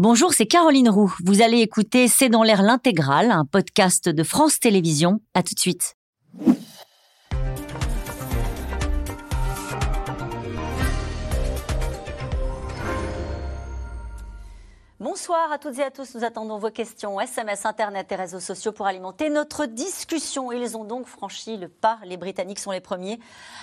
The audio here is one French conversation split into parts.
Bonjour, c'est Caroline Roux. Vous allez écouter C'est dans l'air l'intégrale, un podcast de France Télévisions. À tout de suite. Bonsoir à toutes et à tous. Nous attendons vos questions, SMS, Internet et réseaux sociaux pour alimenter notre discussion. Ils ont donc franchi le pas. Les Britanniques sont les premiers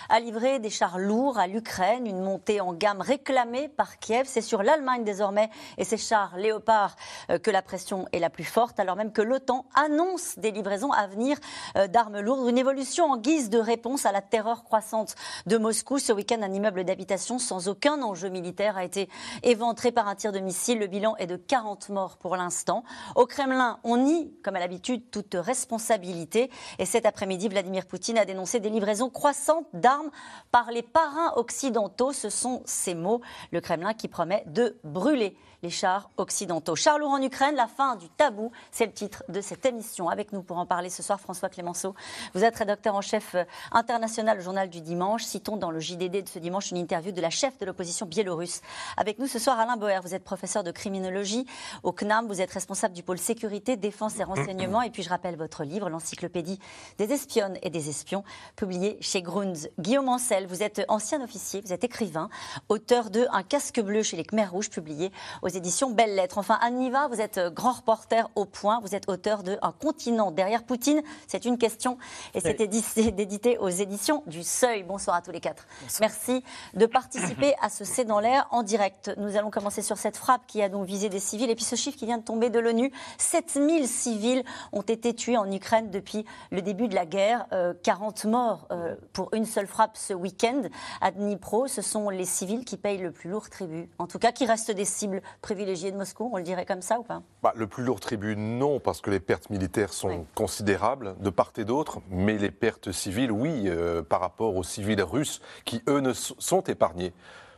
à livrer des chars lourds à l'Ukraine, une montée en gamme réclamée par Kiev. C'est sur l'Allemagne désormais et ses chars Léopard euh, que la pression est la plus forte, alors même que l'OTAN annonce des livraisons à venir euh, d'armes lourdes. Une évolution en guise de réponse à la terreur croissante de Moscou. Ce week-end, un immeuble d'habitation sans aucun enjeu militaire a été éventré par un tir de missile. Le bilan est 40 morts pour l'instant. Au Kremlin, on nie, comme à l'habitude, toute responsabilité. Et cet après-midi, Vladimir Poutine a dénoncé des livraisons croissantes d'armes par les parrains occidentaux. Ce sont ces mots. Le Kremlin qui promet de brûler les chars occidentaux. Charles en Ukraine, la fin du tabou, c'est le titre de cette émission. Avec nous pour en parler ce soir, François Clémenceau. Vous êtes rédacteur en chef euh, international au journal du dimanche. Citons dans le JDD de ce dimanche une interview de la chef de l'opposition biélorusse. Avec nous ce soir, Alain Boer. Vous êtes professeur de criminologie au CNAM. Vous êtes responsable du pôle sécurité, défense et renseignement. Et puis je rappelle votre livre, l'encyclopédie des espionnes et des espions, publié chez Grunz. Guillaume Ancel, vous êtes ancien officier, vous êtes écrivain, auteur de Un casque bleu chez les Khmers rouges, publié aux éditions Belles Lettres. Enfin, Anne Niva, vous êtes euh, grand reporter au point, vous êtes auteur de Un continent derrière Poutine. C'est une question et c'est édité aux éditions du Seuil. Bonsoir à tous les quatre. Merci de participer à ce C'est dans l'air en direct. Nous allons commencer sur cette frappe qui a donc visé des civils et puis ce chiffre qui vient de tomber de l'ONU. 7000 civils ont été tués en Ukraine depuis le début de la guerre. 40 euh, morts euh, pour une seule frappe ce week-end à Dnipro. Ce sont les civils qui payent le plus lourd tribut. En tout cas, qui restent des cibles privilégié de Moscou, on le dirait comme ça ou pas? Bah, Le plus lourd tribut, non, parce que les pertes militaires sont considérables de part et d'autre, mais les pertes civiles, oui, euh, par rapport aux civils russes, qui eux ne sont épargnés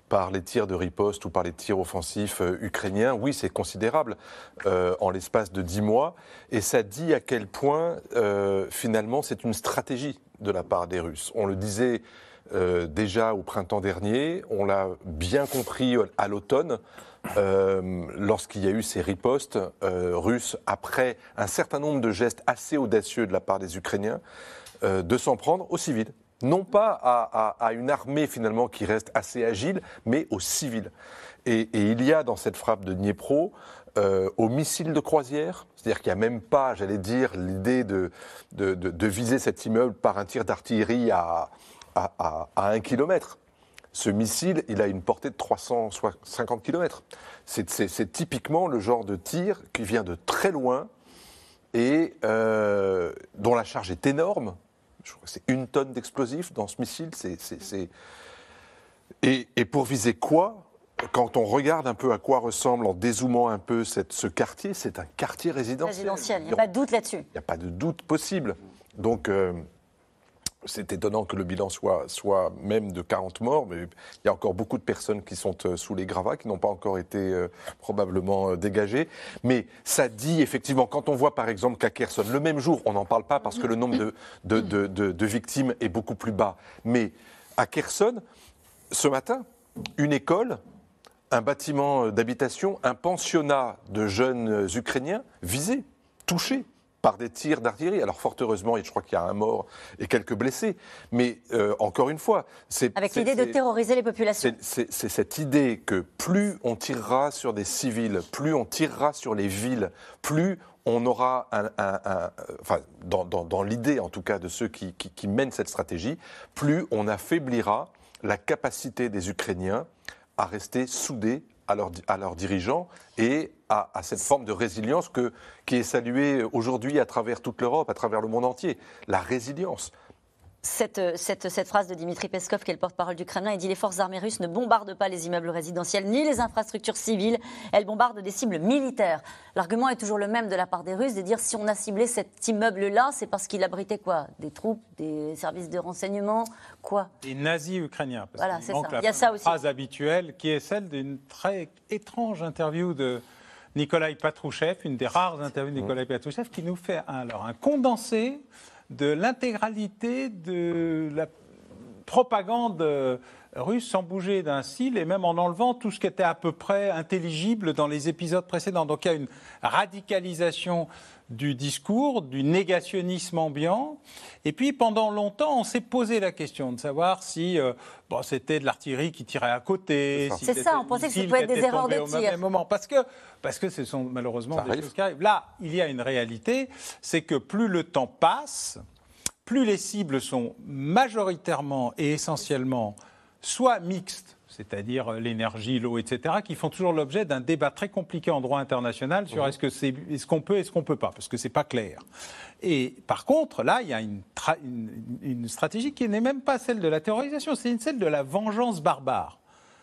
par les tirs de riposte ou par les tirs offensifs euh, ukrainiens, oui, c'est considérable euh, en l'espace de dix mois. Et ça dit à quel point, finalement, c'est une stratégie de la part des Russes. On le disait déjà au printemps dernier, on l'a bien compris à l'automne. Euh, lorsqu'il y a eu ces ripostes euh, russes après un certain nombre de gestes assez audacieux de la part des Ukrainiens, euh, de s'en prendre aux civils. Non pas à, une armée finalement qui reste assez agile, mais aux civils. Et, il y a dans cette frappe de Dniepro aux missiles de croisière, c'est-à-dire qu'il n'y a même pas, j'allais dire, l'idée de, de, viser cet immeuble par un tir d'artillerie à, à, à, un kilomètre. Ce missile, il a une portée de 350 km. C'est typiquement le genre de tir qui vient de très loin et euh, dont la charge est énorme. Je crois que c'est une tonne d'explosifs dans ce missile. Et, pour viser quoi? Quand on regarde un peu à quoi ressemble, en dézoomant un peu ce quartier, c'est un quartier résidentiel. Résidentiel, il n'y a pas de doute là-dessus. Il n'y a pas de doute possible. Donc, euh, c'est étonnant que le bilan soit, même de 40 morts, mais il y a encore beaucoup de personnes qui sont euh, sous les gravats, qui n'ont pas encore été euh, probablement euh, dégagées. Mais ça dit effectivement, quand on voit par exemple qu'à Kherson, le même jour, on n'en parle pas parce que le nombre de, de, victimes est beaucoup plus bas, mais à Kherson, ce matin, une école, un bâtiment d'habitation, un pensionnat de jeunes Ukrainiens visés, touchés par des tirs d'artillerie. Alors fort heureusement, je crois qu'il y a un mort et quelques blessés. Mais euh, encore une fois, c'est avec l'idée de terroriser les populations. C'est cette idée que plus on tirera sur des civils, plus on tirera sur les villes, plus on aura un, enfin, dans, l'idée en tout cas de ceux qui, qui mènent cette stratégie, plus on affaiblira la capacité des Ukrainiens à rester soudés à, à leurs dirigeants et à, cette forme de résilience que, qui est saluée aujourd'hui à travers toute l'Europe, à travers le monde entier. La résilience. Cette, cette, cette, phrase de Dimitri Peskov, qui est le porte-parole du Kremlin, il dit Les forces armées russes ne bombardent pas les immeubles résidentiels ni les infrastructures civiles, elles bombardent des cibles militaires. L'argument est toujours le même de la part des Russes de dire si on a ciblé cet immeuble-là, c'est parce qu'il abritait quoi? Des troupes, des services de renseignement Quoi? Des nazis ukrainiens. Parce voilà, c'est ça. il y a ça aussi. phrase habituelle qui est celle d'une très étrange interview de Nikolai Patrouchev, une des rares interviews de Nikolai Patrouchev, qui nous fait alors un condensé de l'intégralité de la propagande russe sans bouger d'un cil et même en enlevant tout ce qui était à peu près intelligible dans les épisodes précédents. Donc il y a une radicalisation du discours, du négationnisme ambiant. Et puis pendant longtemps, on s'est posé la question de savoir si euh, bon, c'était de l'artillerie qui tirait à côté. C'est ça, si ça on pensait que ça pouvait être des erreurs de tir. Moment. Parce que, parce que ce sont malheureusement des choses qui arrivent. Là, il y a une réalité, c'est que plus le temps passe, plus les cibles sont majoritairement et essentiellement soit mixtes, c'est-à-dire l'énergie, l'eau, etc., qui font toujours l'objet d'un débat très compliqué en droit international sur mhm. est-ce que c'est est-ce qu'on peut, est-ce qu'on peut pas, parce que c'est pas clair. Et par contre, là, il y a une, une stratégie qui n'est même pas celle de la terrorisation, c'est celle de la vengeance barbare.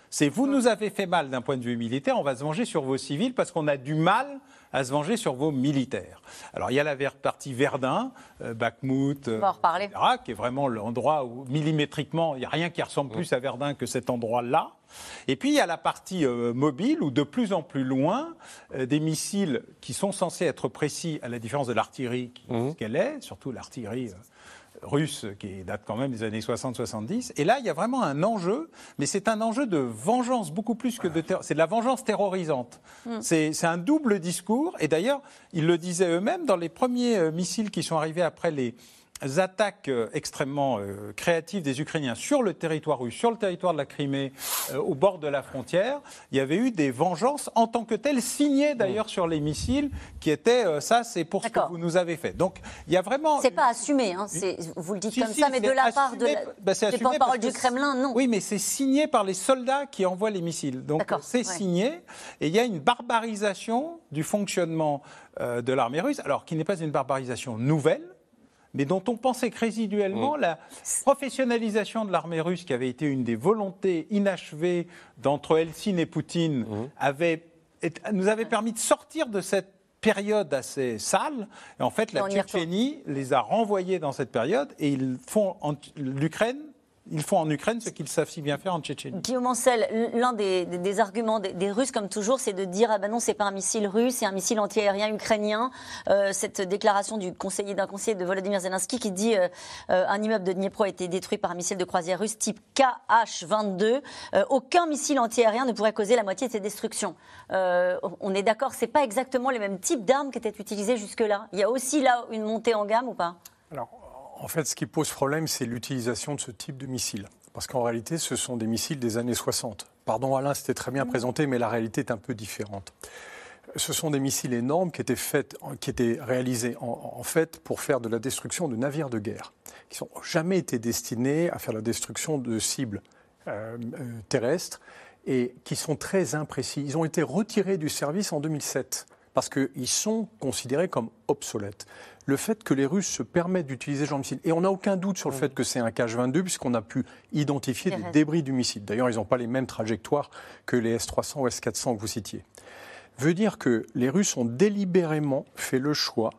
C'est vous nous avez fait mal d'un point de vue militaire, on va se venger sur vos civils parce qu'on a du mal à se venger sur vos militaires. Alors il y a la partie Verdun, euh, Bakhmut, euh, qui est vraiment l'endroit où millimétriquement il n'y a rien qui ressemble plus à Verdun que cet endroit-là. Et puis il y a la partie euh, mobile où de plus en plus loin, des missiles qui sont censés être précis à la différence de l'artillerie mmh. qu'elle est, surtout l'artillerie russe qui date quand même des années 60-70. Et là, il y a vraiment un enjeu, mais c'est un enjeu de vengeance beaucoup plus que de C'est de la vengeance terrorisante. Hmm. C'est un double discours. Et d'ailleurs, ils le disaient eux-mêmes dans les premiers euh, missiles qui sont arrivés après les attaques euh, extrêmement euh, créatives des Ukrainiens sur le territoire russe, sur le territoire de la Crimée, euh, au bord de la frontière, il y avait eu des vengeances en tant que telles, signées d'ailleurs sur les missiles, qui étaient ça, c'est pour ce que vous nous avez fait. Donc il y a vraiment. C'est pas assumé, hein, vous le dites comme ça, mais de la part de la, bah, des porte-parole du Kremlin, non. Oui, mais c'est signé par les soldats qui envoient les missiles. Donc c'est signé, et il y a une barbarisation du fonctionnement de l'armée russe, alors qui n'est pas une barbarisation nouvelle mais dont on pensait que résiduellement mm. la professionnalisation de l'armée russe, qui avait été une des volontés inachevées d'entre Helsinki et Poutine, mm. avait, nous avait permis de sortir de cette période assez sale. Et en fait, la Tchétchénie les a renvoyés dans cette période et ils font l'Ukraine ils font en Ukraine ce qu'ils savent si bien faire en Tchétchénie. Guillaume Ancel, l'un des, arguments des, Russes, comme toujours, c'est de dire ah ben non, c'est pas un missile russe, c'est un missile antiaérien ukrainien. Euh, cette déclaration du conseiller d'un conseiller de Volodymyr Zelensky qui dit euh, euh, un immeuble de Dniepro a été détruit par un missile de croisière russe type KH-22. aucun missile antiaérien ne pourrait causer la moitié de ces destructions. on est d'accord, c'est pas exactement les mêmes types d'armes qui étaient utilisées jusque-là. Il y a aussi là une montée en gamme ou pas? Alors, en fait, ce qui pose problème, c'est l'utilisation de ce type de missiles. Parce qu'en réalité, ce sont des missiles des années 60. Pardon Alain, c'était très bien mmh. présenté, mais la réalité est un peu différente. Ce sont des missiles énormes qui étaient, faits, qui étaient réalisés en, fait pour faire de la destruction de navires de guerre, qui n'ont jamais été destinés à faire la destruction de cibles euh, euh, terrestres et qui sont très imprécis. Ils ont été retirés du service en 2007 parce qu'ils sont considérés comme obsolètes le fait que les Russes se permettent d'utiliser ce genre de missile, et on n'a aucun doute sur le fait que c'est un KH-22, puisqu'on a pu identifier des débris du missile. D'ailleurs, ils n'ont pas les mêmes trajectoires que les S-300 ou S-400 que vous citiez. Veut dire que les Russes ont délibérément fait le choix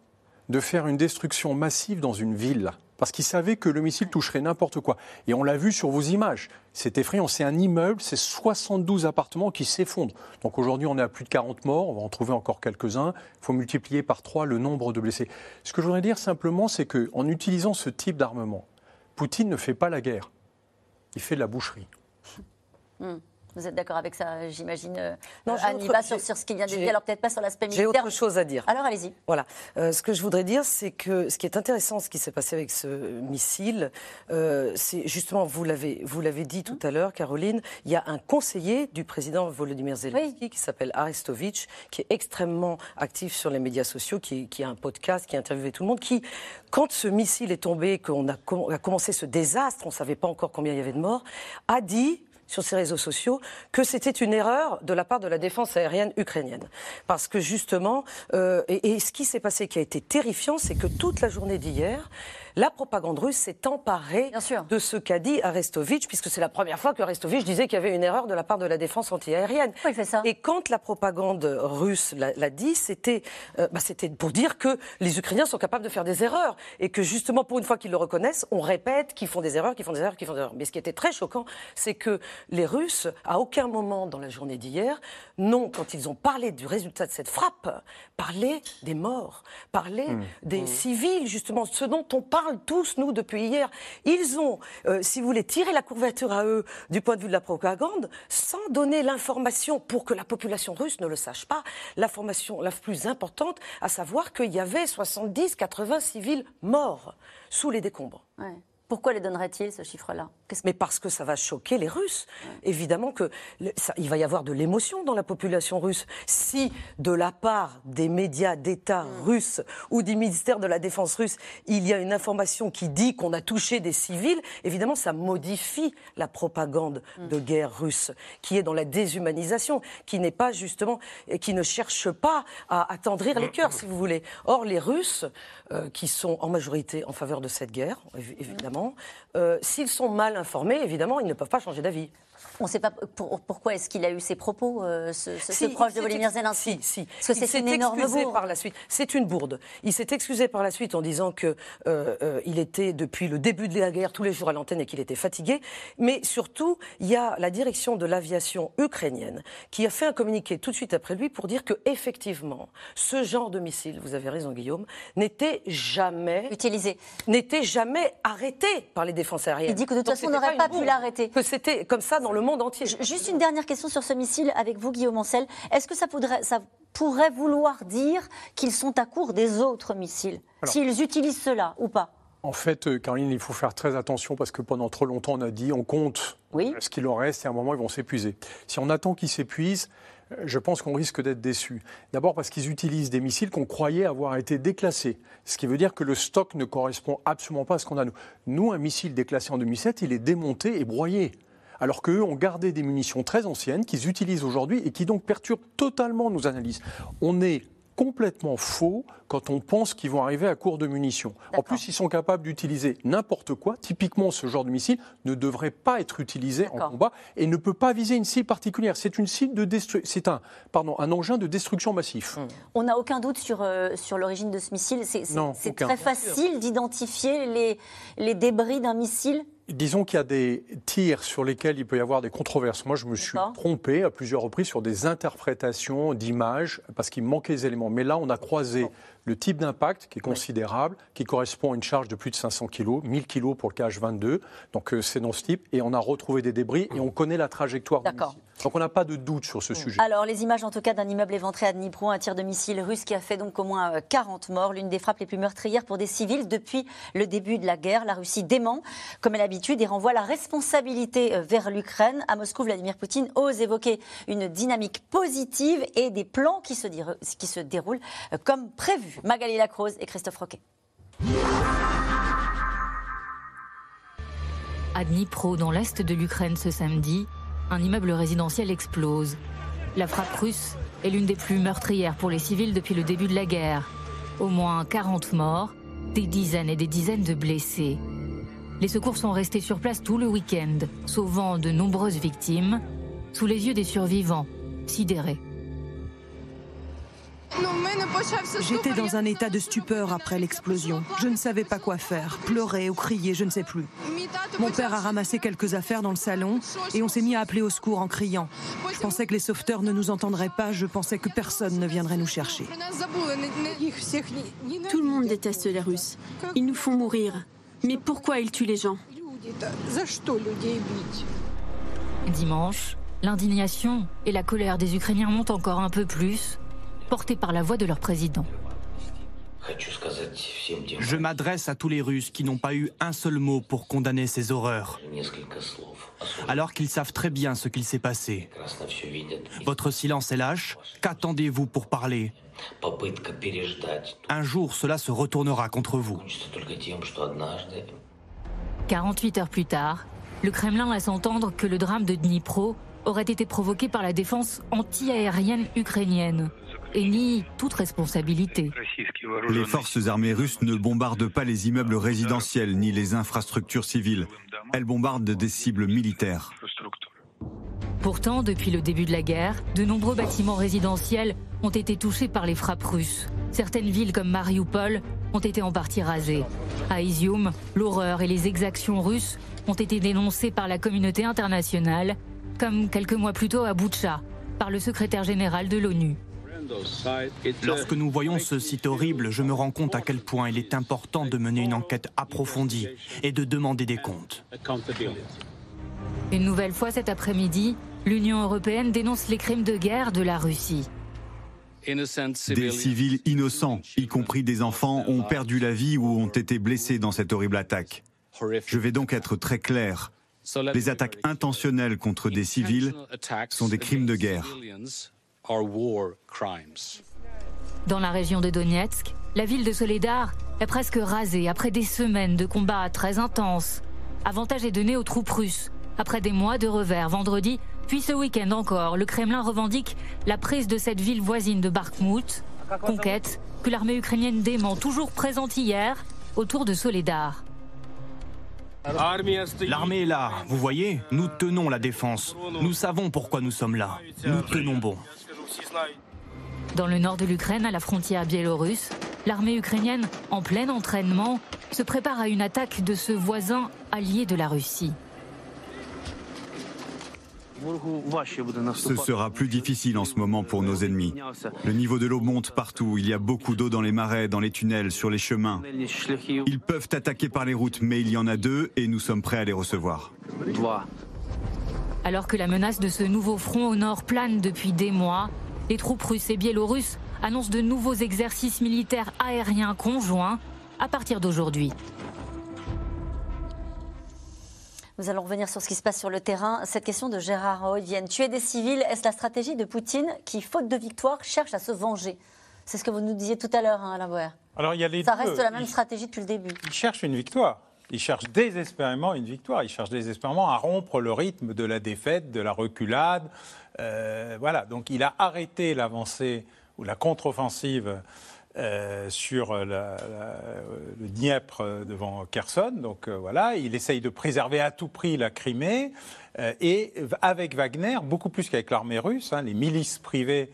de faire une destruction massive dans une ville parce qu'ils savaient que le missile toucherait n'importe quoi. Et on l'a vu sur vos images. C'est effrayant. C'est un immeuble, c'est 72 appartements qui s'effondrent. Donc aujourd'hui, on est à plus de 40 morts. On va en trouver encore quelques-uns. Il faut multiplier par 3 le nombre de blessés. Ce que je voudrais dire simplement, c'est qu'en utilisant ce type d'armement, Poutine ne fait pas la guerre. Il fait de la boucherie. Hmm. Vous êtes d'accord avec ça, j'imagine, euh, non, Annie, sur, sur, ce qu'il vient de dire, alors peut-être pas sur l'aspect militaire. J'ai autre chose à dire. Alors allez-y. Voilà. Euh, ce que je voudrais dire, c'est que ce qui est intéressant, ce qui s'est passé avec ce missile, euh, c'est justement, vous l'avez, vous l'avez dit tout à l'heure, Caroline, il y a un conseiller du président Volodymyr Zelensky qui s'appelle Arestovitch, qui est extrêmement actif sur les médias sociaux, qui, qui a un podcast, qui a interviewé tout le monde, qui, quand ce missile est tombé, qu'on a, a commencé ce désastre, on ne savait pas encore combien il y avait de morts, a dit sur ses réseaux sociaux que c'était une erreur de la part de la défense aérienne ukrainienne. Parce que justement, euh, et, et, ce qui s'est passé qui a été terrifiant, c'est que toute la journée d'hier, la propagande russe s'est emparée de ce qu'a dit Arestovitch, puisque c'est la première fois que Arestovitch disait qu'il y avait une erreur de la part de la défense antiaérienne. il fait ça? Et quand la propagande russe l'a dit, euh, bah, c'était pour dire que les Ukrainiens sont capables de faire des erreurs et que justement, pour une fois qu'ils le reconnaissent, on répète qu'ils font des erreurs, qu'ils font des erreurs, qu'ils font des erreurs. Mais ce qui était très choquant, c'est que les Russes, à aucun moment dans la journée d'hier, n'ont, quand ils ont parlé du résultat de cette frappe, parlé des morts, parlé mmh. des mmh. civils, justement, ce dont on parle tous, nous, depuis hier. Ils ont, euh, si vous voulez, tiré la couverture à eux du point de vue de la propagande, sans donner l'information pour que la population russe ne le sache pas, l'information la plus importante, à savoir qu'il y avait 70, 80 civils morts sous les décombres. Pourquoi les donnerait-il ce chiffre-là? Mais parce que ça va choquer les Russes. Évidemment que il va y avoir de l'émotion dans la population russe. Si de la part des médias d'État russes ou du ministère de la Défense russe, il y a une information qui dit qu'on a touché des civils, évidemment ça modifie la propagande de guerre russe, qui est dans la déshumanisation, qui n'est pas justement, qui ne cherche pas à attendrir les cœurs, si vous voulez. Or les Russes, euh, qui sont en majorité en faveur de cette guerre, évi- évidemment, euh, s'ils sont mal informés, évidemment, ils ne peuvent pas changer d'avis. On ne sait pas pour- pourquoi est-ce qu'il a eu ces propos, euh, ce, ce- ce Si, proche de Volodymyr Zelensky? Si, si. Parce que c'est une énorme excusé bourde. par la suite. C'est une bourde. Il s'est excusé par la suite en disant que euh, euh, il était depuis le début de la guerre tous les jours à l'antenne et qu'il était fatigué. Mais surtout, il y a la direction de l'aviation ukrainienne qui a fait un communiqué tout de suite après lui pour dire que effectivement, ce genre de missile, vous avez raison Guillaume, n'était jamais Utilisé. n'était jamais arrêté par les défenses aériennes. Il dit que de toute Donc, façon, on n'aurait pas pu l'arrêter. Que c'était comme ça dans le monde entier. Juste une dernière question sur ce missile avec vous, Guillaume Ancel. Est-ce que ça, pourrait- ça pourrait vouloir dire qu'ils sont à court des autres missiles? S'ils utilisent cela ou pas? En fait, euh, Caroline, il faut faire très attention parce que pendant trop longtemps, on a dit on compte Oui. ce qu'il en reste et à un moment, ils vont s'épuiser. Si on attend qu'ils s'épuisent, euh, je pense qu'on risque d'être déçu. D'abord parce qu'ils utilisent des missiles qu'on croyait avoir été déclassés. Ce qui veut dire que le stock ne correspond absolument pas à ce qu'on a nous. Nous, un missile déclassé en 2007, il est démonté et broyé. Alors qu'eux ont gardé des munitions très anciennes qu'ils utilisent aujourd'hui et qui donc perturbent totalement nos analyses. On est complètement faux quand on pense qu'ils vont arriver à court de munitions. En plus, ils sont capables d'utiliser n'importe quoi. Typiquement, ce genre de missile ne devrait pas être utilisé en combat et ne peut pas viser une cible particulière. C'est une cible de c'est un pardon, un engin de destruction massif. On n'a aucun doute sur, euh, sur l'origine de ce missile. C'est très facile d'identifier les, les débris d'un missile. Disons qu'il y a des tirs sur lesquels il peut y avoir des controverses. Moi, je me suis trompé à plusieurs reprises sur des interprétations d'images parce qu'il manquait des éléments. Mais là, on a croisé le type d'impact qui est considérable, qui correspond à une charge de plus de 500 kg, 1000 kg pour le KH-22. Donc, euh, c'est dans ce type. Et on a retrouvé des débris et on connaît la trajectoire. D'accord. Donc, on n'a pas de doute sur ce sujet. Alors, les images en tout cas d'un immeuble éventré à Dnipro, un tir de missile russe qui a fait donc au moins euh, 40 morts, l'une des frappes les plus meurtrières pour des civils depuis le début de la guerre. La Russie dément, comme à l'habitude, et renvoie la responsabilité euh, vers l'Ukraine. À Moscou, Vladimir Poutine ose évoquer une dynamique positive et des plans qui se, dir- qui se déroulent euh, comme prévu. Magali Lacrose et Christophe Roquet. À Dnipro, dans l'est de l'Ukraine ce samedi, un immeuble résidentiel explose. La frappe russe est l'une des plus meurtrières pour les civils depuis le début de la guerre. Au moins 40 morts, des dizaines et des dizaines de blessés. Les secours sont restés sur place tout le week-end, sauvant de nombreuses victimes, sous les yeux des survivants, sidérés. J'étais dans un état de stupeur après l'explosion. Je ne savais pas quoi faire, pleurer ou crier, je ne sais plus. Mon père a ramassé quelques affaires dans le salon et on s'est mis à appeler au secours en criant. Je pensais que les sauveteurs ne nous entendraient pas, je pensais que personne ne viendrait nous chercher. Tout le monde déteste les Russes. Ils nous font mourir. Mais pourquoi ils tuent les gens Dimanche, l'indignation et la colère des Ukrainiens montent encore un peu plus, portées par la voix de leur président. Je m'adresse à tous les Russes qui n'ont pas eu un seul mot pour condamner ces horreurs, alors qu'ils savent très bien ce qu'il s'est passé. Votre silence est lâche. Qu'attendez-vous pour parler? Un jour, cela se retournera contre vous. 48 heures plus tard, le Kremlin laisse entendre que le drame de Dnipro aurait été provoqué par la défense anti-aérienne ukrainienne et nie toute responsabilité. Les forces armées russes ne bombardent pas les immeubles résidentiels ni les infrastructures civiles. Elles bombardent des cibles militaires. Pourtant, depuis le début de la guerre, de nombreux bâtiments résidentiels ont été touchés par les frappes russes. Certaines villes comme Mariupol ont été en partie rasées. À Izium, l'horreur et les exactions russes ont été dénoncées par la communauté internationale, comme quelques mois plus tôt à Boutcha, par le secrétaire général de l'ONU. Lorsque nous voyons ce site horrible, je me rends compte à quel point il est important de mener une enquête approfondie et de demander des comptes. Une nouvelle fois cet après-midi, l'Union européenne dénonce les crimes de guerre de la Russie. Des civils innocents, y compris des enfants, ont perdu la vie ou ont été blessés dans cette horrible attaque. Je vais donc être très clair. Les attaques intentionnelles contre des civils sont des crimes de guerre. Dans la région de Donetsk, la ville de Soledar est presque rasée après des semaines de combats très intenses. Avantage est donné aux troupes russes. Après des mois de revers vendredi, puis ce week-end encore, le Kremlin revendique la prise de cette ville voisine de Bakhmut, conquête que l'armée ukrainienne dément toujours présente hier autour de Soledar. L'armée est là, vous voyez Nous tenons la défense. Nous savons pourquoi nous sommes là. Nous tenons bon. Dans le nord de l'Ukraine, à la frontière biélorusse, l'armée ukrainienne, en plein entraînement, se prépare à une attaque de ce voisin allié de la Russie. Ce sera plus difficile en ce moment pour nos ennemis. Le niveau de l'eau monte partout, il y a beaucoup d'eau dans les marais, dans les tunnels, sur les chemins. Ils peuvent attaquer par les routes, mais il y en a deux et nous sommes prêts à les recevoir. Alors que la menace de ce nouveau front au nord plane depuis des mois, les troupes russes et biélorusses annoncent de nouveaux exercices militaires aériens conjoints à partir d'aujourd'hui. Nous allons revenir sur ce qui se passe sur le terrain. Cette question de Gérard Hoyvienne. Tuer des civils, est-ce la stratégie de Poutine qui, faute de victoire, cherche à se venger? C'est ce que vous nous disiez tout à l'heure, hein, Alain Boer. Alors, il y a les Ça deux. reste la même Il- stratégie depuis le début. Il cherche une victoire. Il cherche désespérément une victoire. Il cherche désespérément à rompre le rythme de la défaite, de la reculade. Euh, voilà. Donc il a arrêté l'avancée ou la contre-offensive euh, sur le Dniepr euh, devant Kherson. Donc voilà, il essaye de préserver à tout prix la Crimée. Et avec Wagner, beaucoup plus qu'avec l'armée russe, hein, les milices privées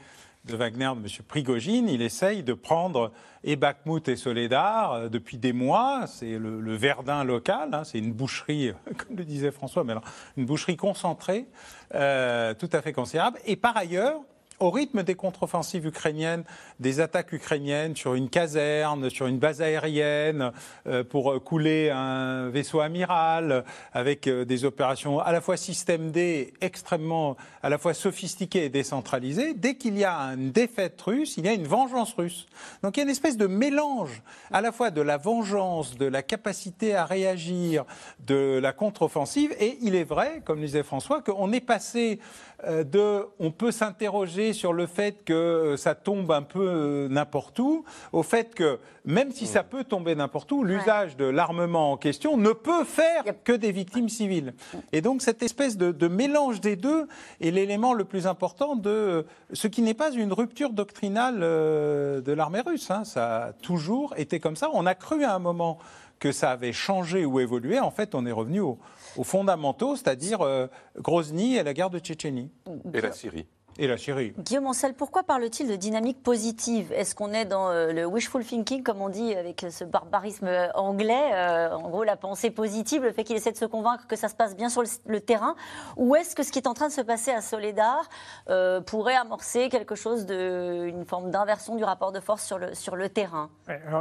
de Wagner, de M. Prigogine, il essaye de prendre et Bakhmut et Soledar euh, depuis des mois. C'est le, Verdun local, hein, c'est une boucherie, comme le disait François, mais alors, une boucherie concentrée, euh, tout à fait considérable. Et par ailleurs, au rythme des contre-offensives ukrainiennes, des attaques ukrainiennes sur une caserne, sur une base aérienne, euh, pour euh, couler un vaisseau amiral, avec euh, des opérations à la fois système D, extrêmement à la fois sophistiquées et décentralisées, dès qu'il y a une défaite russe, il y a une vengeance russe. Donc il y a une espèce de mélange à la fois de la vengeance, de la capacité à réagir, de la contre-offensive, et il est vrai, comme disait François, qu'on est passé de, on peut s'interroger sur le fait que euh, ça tombe un peu euh, n'importe où, au fait que même si ça peut tomber n'importe où, l'usage de l'armement en question ne peut faire que des victimes civiles. Et donc cette espèce de, de mélange des deux est l'élément le plus important de euh, ce qui n'est pas une rupture doctrinale euh, de l'armée russe. hein. Ça a toujours été comme ça. On a cru à un moment que ça avait changé ou évolué. En fait, on est revenu aux, aux fondamentaux, c'est-à-dire euh, Grozny et la guerre de Tchétchénie. Et la Syrie. Et la Syrie. Guillaume Ancel, pourquoi parle-t-il de dynamique positive? Est-ce qu'on est dans euh, le wishful thinking, comme on dit avec ce barbarisme euh, anglais euh, En gros, la pensée positive, le fait qu'il essaie de se convaincre que ça se passe bien sur le, le terrain? Ou est-ce que ce qui est en train de se passer à Soledar euh, pourrait amorcer quelque chose de. une forme d'inversion du rapport de force sur le, sur le terrain?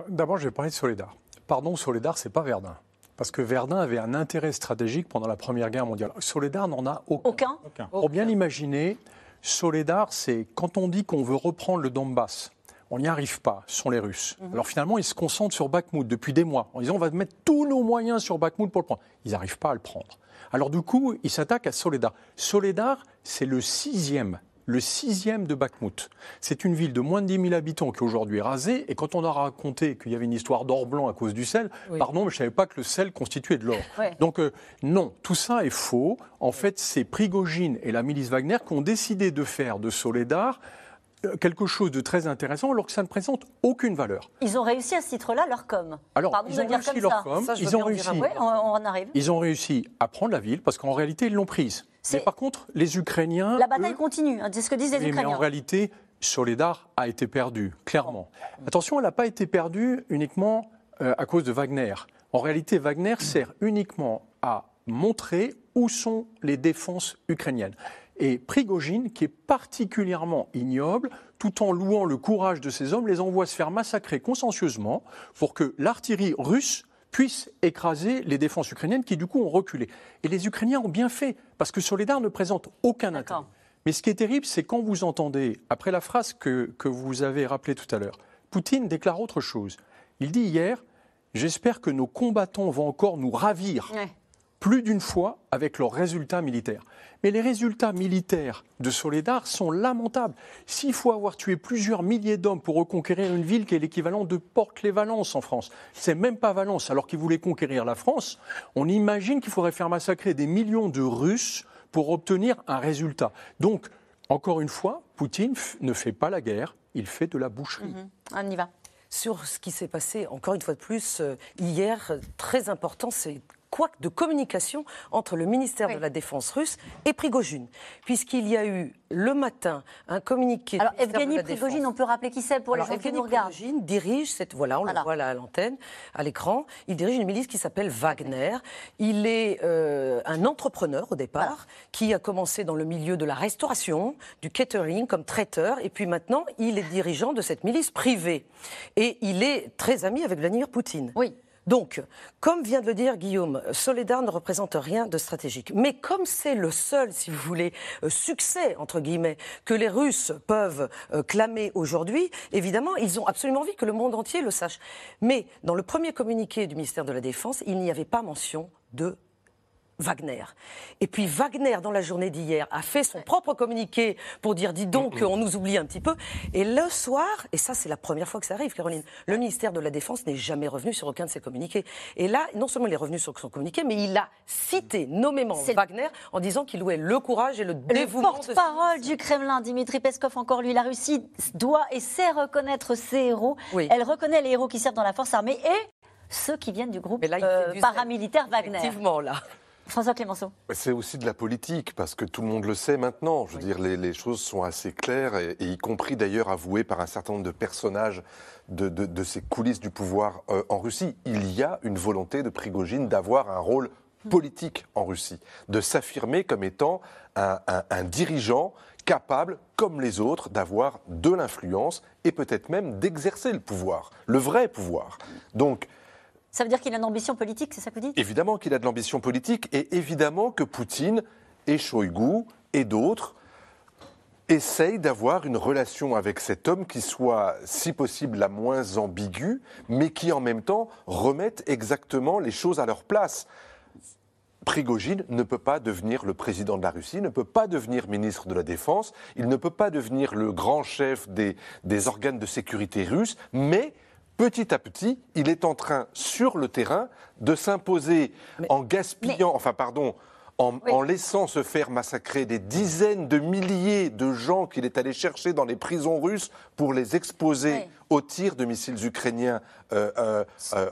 D'abord, je vais parler de Soledar. Pardon, Soledar, c'est pas Verdun. Parce que Verdun avait un intérêt stratégique pendant la Première Guerre mondiale. Soledar n'en a aucun. Aucun Aucun. Pour bien l'imaginer, Soledar, c'est quand on dit qu'on veut reprendre le Donbass, on n'y arrive pas, ce sont les Russes. Alors finalement, ils se concentrent sur Bakhmut depuis des mois, en disant on va mettre tous nos moyens sur Bakhmut pour le prendre. Ils n'arrivent pas à le prendre. Alors du coup, ils s'attaquent à Soledar. Soledar, c'est le sixième, le sixième de Bakhmut. C'est une ville de moins de 10 000 habitants qui aujourd'hui est rasée. Et quand on a raconté qu'il y avait une histoire d'or blanc à cause du sel, pardon, mais je ne savais pas que le sel constituait de l'or. Ouais. Donc euh, non, tout ça est faux. En fait, c'est Prigogine et la milice Wagner qui ont décidé de faire de Soledar euh, quelque chose de très intéressant alors que ça ne présente aucune valeur. Ils ont réussi à ce titre-là leur com. Alors, Pardon ils de ont réussi comme leur ça. com, Ça, ils ont réussi. on, on en arrive. Ils ont réussi à prendre la ville parce qu'en réalité, ils l'ont prise. Mais par contre, les Ukrainiens. La bataille eux, continue, hein, c'est ce que disent les mais Ukrainiens. en réalité, Soledar a été perdu, clairement. Attention, elle n'a pas été perdue uniquement euh, à cause de Wagner. En réalité, Wagner sert uniquement à montrer où sont les défenses ukrainiennes. Et Prigogine, qui est particulièrement ignoble, tout en louant le courage de ces hommes, les envoie se faire massacrer consciencieusement pour que l'artillerie russe puisse écraser les défenses ukrainiennes qui, du coup, ont reculé. Et les Ukrainiens ont bien fait, parce que Soledar ne présente aucun intérêt. Mais ce qui est terrible, c'est quand vous entendez, après la phrase que, que vous avez rappelée tout à l'heure, Poutine déclare autre chose. Il dit hier J'espère que nos combattants vont encore nous ravir plus d'une fois avec leurs résultats militaires. Mais les résultats militaires de Soledar sont lamentables. S'il faut avoir tué plusieurs milliers d'hommes pour reconquérir une ville qui est l'équivalent de Porte-les-Valence en France, c'est même pas Valence, alors qu'ils voulaient conquérir la France, on imagine qu'il faudrait faire massacrer des millions de Russes pour obtenir un résultat. Donc, encore une fois, Poutine ne fait pas la guerre, il fait de la boucherie. Mhm. On y va sur ce qui s'est passé, encore une fois de plus, euh, hier, très important, c'est de communication entre le ministère de la Défense russe et Prigogine, puisqu'il y a eu le matin un communiqué. Alors Evgeny Prigogine, on peut rappeler qui c'est pour les gens qui nous regardent. Prigogine dirige cette, voilà, on le voit là à l'antenne, à l'écran. Il dirige une milice qui s'appelle Wagner. Il est euh, un entrepreneur au départ qui a commencé dans le milieu de la restauration, du catering comme traiteur, et puis maintenant il est dirigeant de cette milice privée. Et il est très ami avec Vladimir Poutine. Oui. Donc, comme vient de le dire Guillaume, Soledar ne représente rien de stratégique. Mais comme c'est le seul, si vous voulez, euh, succès, entre guillemets, que les Russes peuvent euh, clamer aujourd'hui, évidemment, ils ont absolument envie que le monde entier le sache. Mais dans le premier communiqué du ministère de la Défense, il n'y avait pas mention de Wagner. Et puis Wagner, dans la journée d'hier, a fait son propre communiqué pour dire, dis donc, on nous oublie un petit peu. Et le soir, et ça c'est la première fois que ça arrive, Caroline, le ministère de la Défense n'est jamais revenu sur aucun de ses communiqués. Et là, non seulement il est revenu sur son communiqué, mais il a cité nommément Wagner en disant qu'il louait le courage et le dévouement. Le porte-parole du Kremlin, Dimitri Peskov, encore lui, la Russie doit et sait reconnaître ses héros. Elle reconnaît les héros qui servent dans la force armée et ceux qui viennent du groupe euh, paramilitaire Wagner. Effectivement, là. François Clémenceau. C'est aussi de la politique, parce que tout le monde le sait maintenant. Je veux dire, les, choses sont assez claires, et, y compris d'ailleurs avouées par un certain nombre de personnages de, ces coulisses du pouvoir euh, en Russie. Il y a une volonté de Prigogine d'avoir un rôle politique en Russie, de s'affirmer comme étant un, un dirigeant capable, comme les autres, d'avoir de l'influence et peut-être même d'exercer le pouvoir, le vrai pouvoir. Donc, ça veut dire qu'il a une ambition politique, c'est ça que vous dites? Évidemment qu'il a de l'ambition politique et évidemment que Poutine et Shoigu et d'autres essayent d'avoir une relation avec cet homme qui soit, si possible, la moins ambiguë, mais qui en même temps remette exactement les choses à leur place. Prigogine ne peut pas devenir le président de la Russie, ne peut pas devenir ministre de la Défense, il ne peut pas devenir le grand chef des, des organes de sécurité russes, mais petit à petit, il est en train, sur le terrain, de s'imposer en gaspillant, enfin pardon, en, laissant se faire massacrer des dizaines de milliers de gens qu'il est allé chercher dans les prisons russes pour les exposer aux tirs de missiles ukrainiens euh, euh, euh,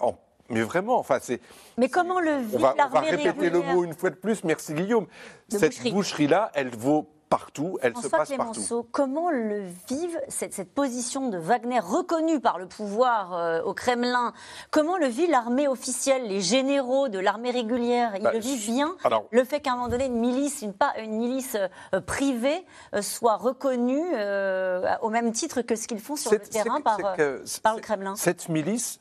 mais vraiment, enfin, c'est. Mais comment le vit On va, on va répéter le mot une fois de plus. Merci Guillaume. Cette boucherie-là, elle vaut partout, elle se passe partout. Comment le vivent cette, position de Wagner reconnue par le pouvoir euh, au Kremlin? Comment le vit l'armée officielle, les généraux de l'armée régulière? Ils bah, le vivent bien? Le fait qu'à un moment donné, une milice, une, une milice euh, privée euh, soit reconnue au même titre que ce qu'ils font sur le terrain par, par, le Kremlin Cette milice,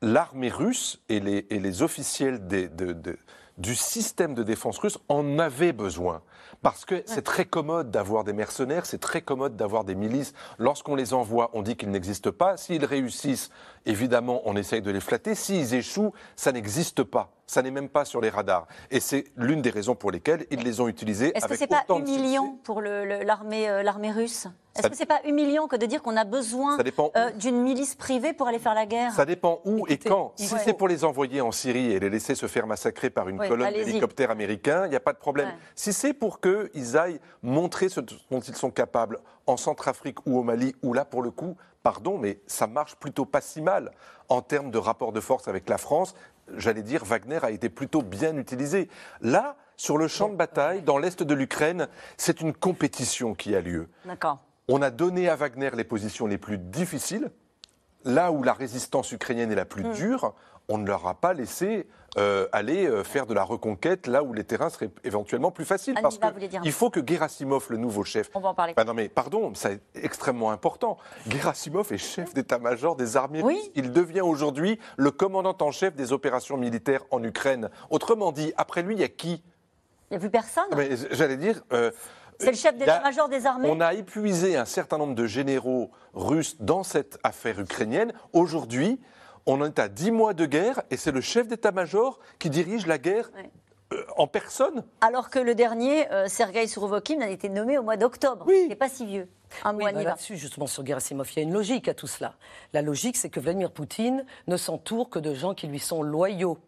l'armée russe et les, et les officiels des, de, de, du système de défense russe en avaient besoin. Parce que c'est très commode d'avoir des mercenaires, c'est très commode d'avoir des milices. Lorsqu'on les envoie, on dit qu'ils n'existent pas. S'ils réussissent, évidemment, on essaye de les flatter. S'ils échouent, ça n'existe pas. Ça n'est même pas sur les radars. Et c'est l'une des raisons pour lesquelles ils les ont utilisés. Est-ce que c'est pas humiliant pour l'armée euh, l'armée russe? Est-ce que c'est pas humiliant que de dire qu'on a besoin euh, d'une milice privée pour aller faire la guerre? Ça dépend où et quand. Si c'est pour les envoyer en Syrie et les laisser se faire massacrer par une colonne d'hélicoptères américains, il n'y a pas de problème. Si c'est pour qu'ils aillent montrer ce dont ils sont capables en Centrafrique ou au Mali, où là, pour le coup, pardon, mais ça marche plutôt pas si mal en termes de rapport de force avec la France j'allais dire, Wagner a été plutôt bien utilisé. Là, sur le champ de bataille, dans l'est de l'Ukraine, c'est une compétition qui a lieu. D'accord. On a donné à Wagner les positions les plus difficiles, là où la résistance ukrainienne est la plus dure, on ne leur a pas laissé euh, aller euh, faire de la reconquête là où les terrains seraient éventuellement plus faciles. Anniva parce que voulait dire un il faut que Gerasimov, le nouveau chef. On va en parler. Non mais pardon, c'est extrêmement important. Gerasimov est chef d'état-major des armées Oui. russes. Il devient aujourd'hui le commandant en chef des opérations militaires en Ukraine. Autrement dit, après lui, il y a qui? Il n'y a plus personne. Mais J'allais dire. euh, C'est le chef d'état-major des armées. On a épuisé un certain nombre de généraux russes dans cette affaire ukrainienne. Aujourd'hui, on est à 10 mois de guerre et c'est le chef d'état-major qui dirige la guerre Ouais. euh, en personne. Alors que le dernier, euh, Sergei Sourovokin, a été nommé au mois d'octobre. Oui. Il n'est pas si vieux. Un Oui, mois bah n'y va. là-dessus, justement, sur Gerasimov, il y a une logique à tout cela. La logique, c'est que Vladimir Poutine ne s'entoure que de gens qui lui sont loyaux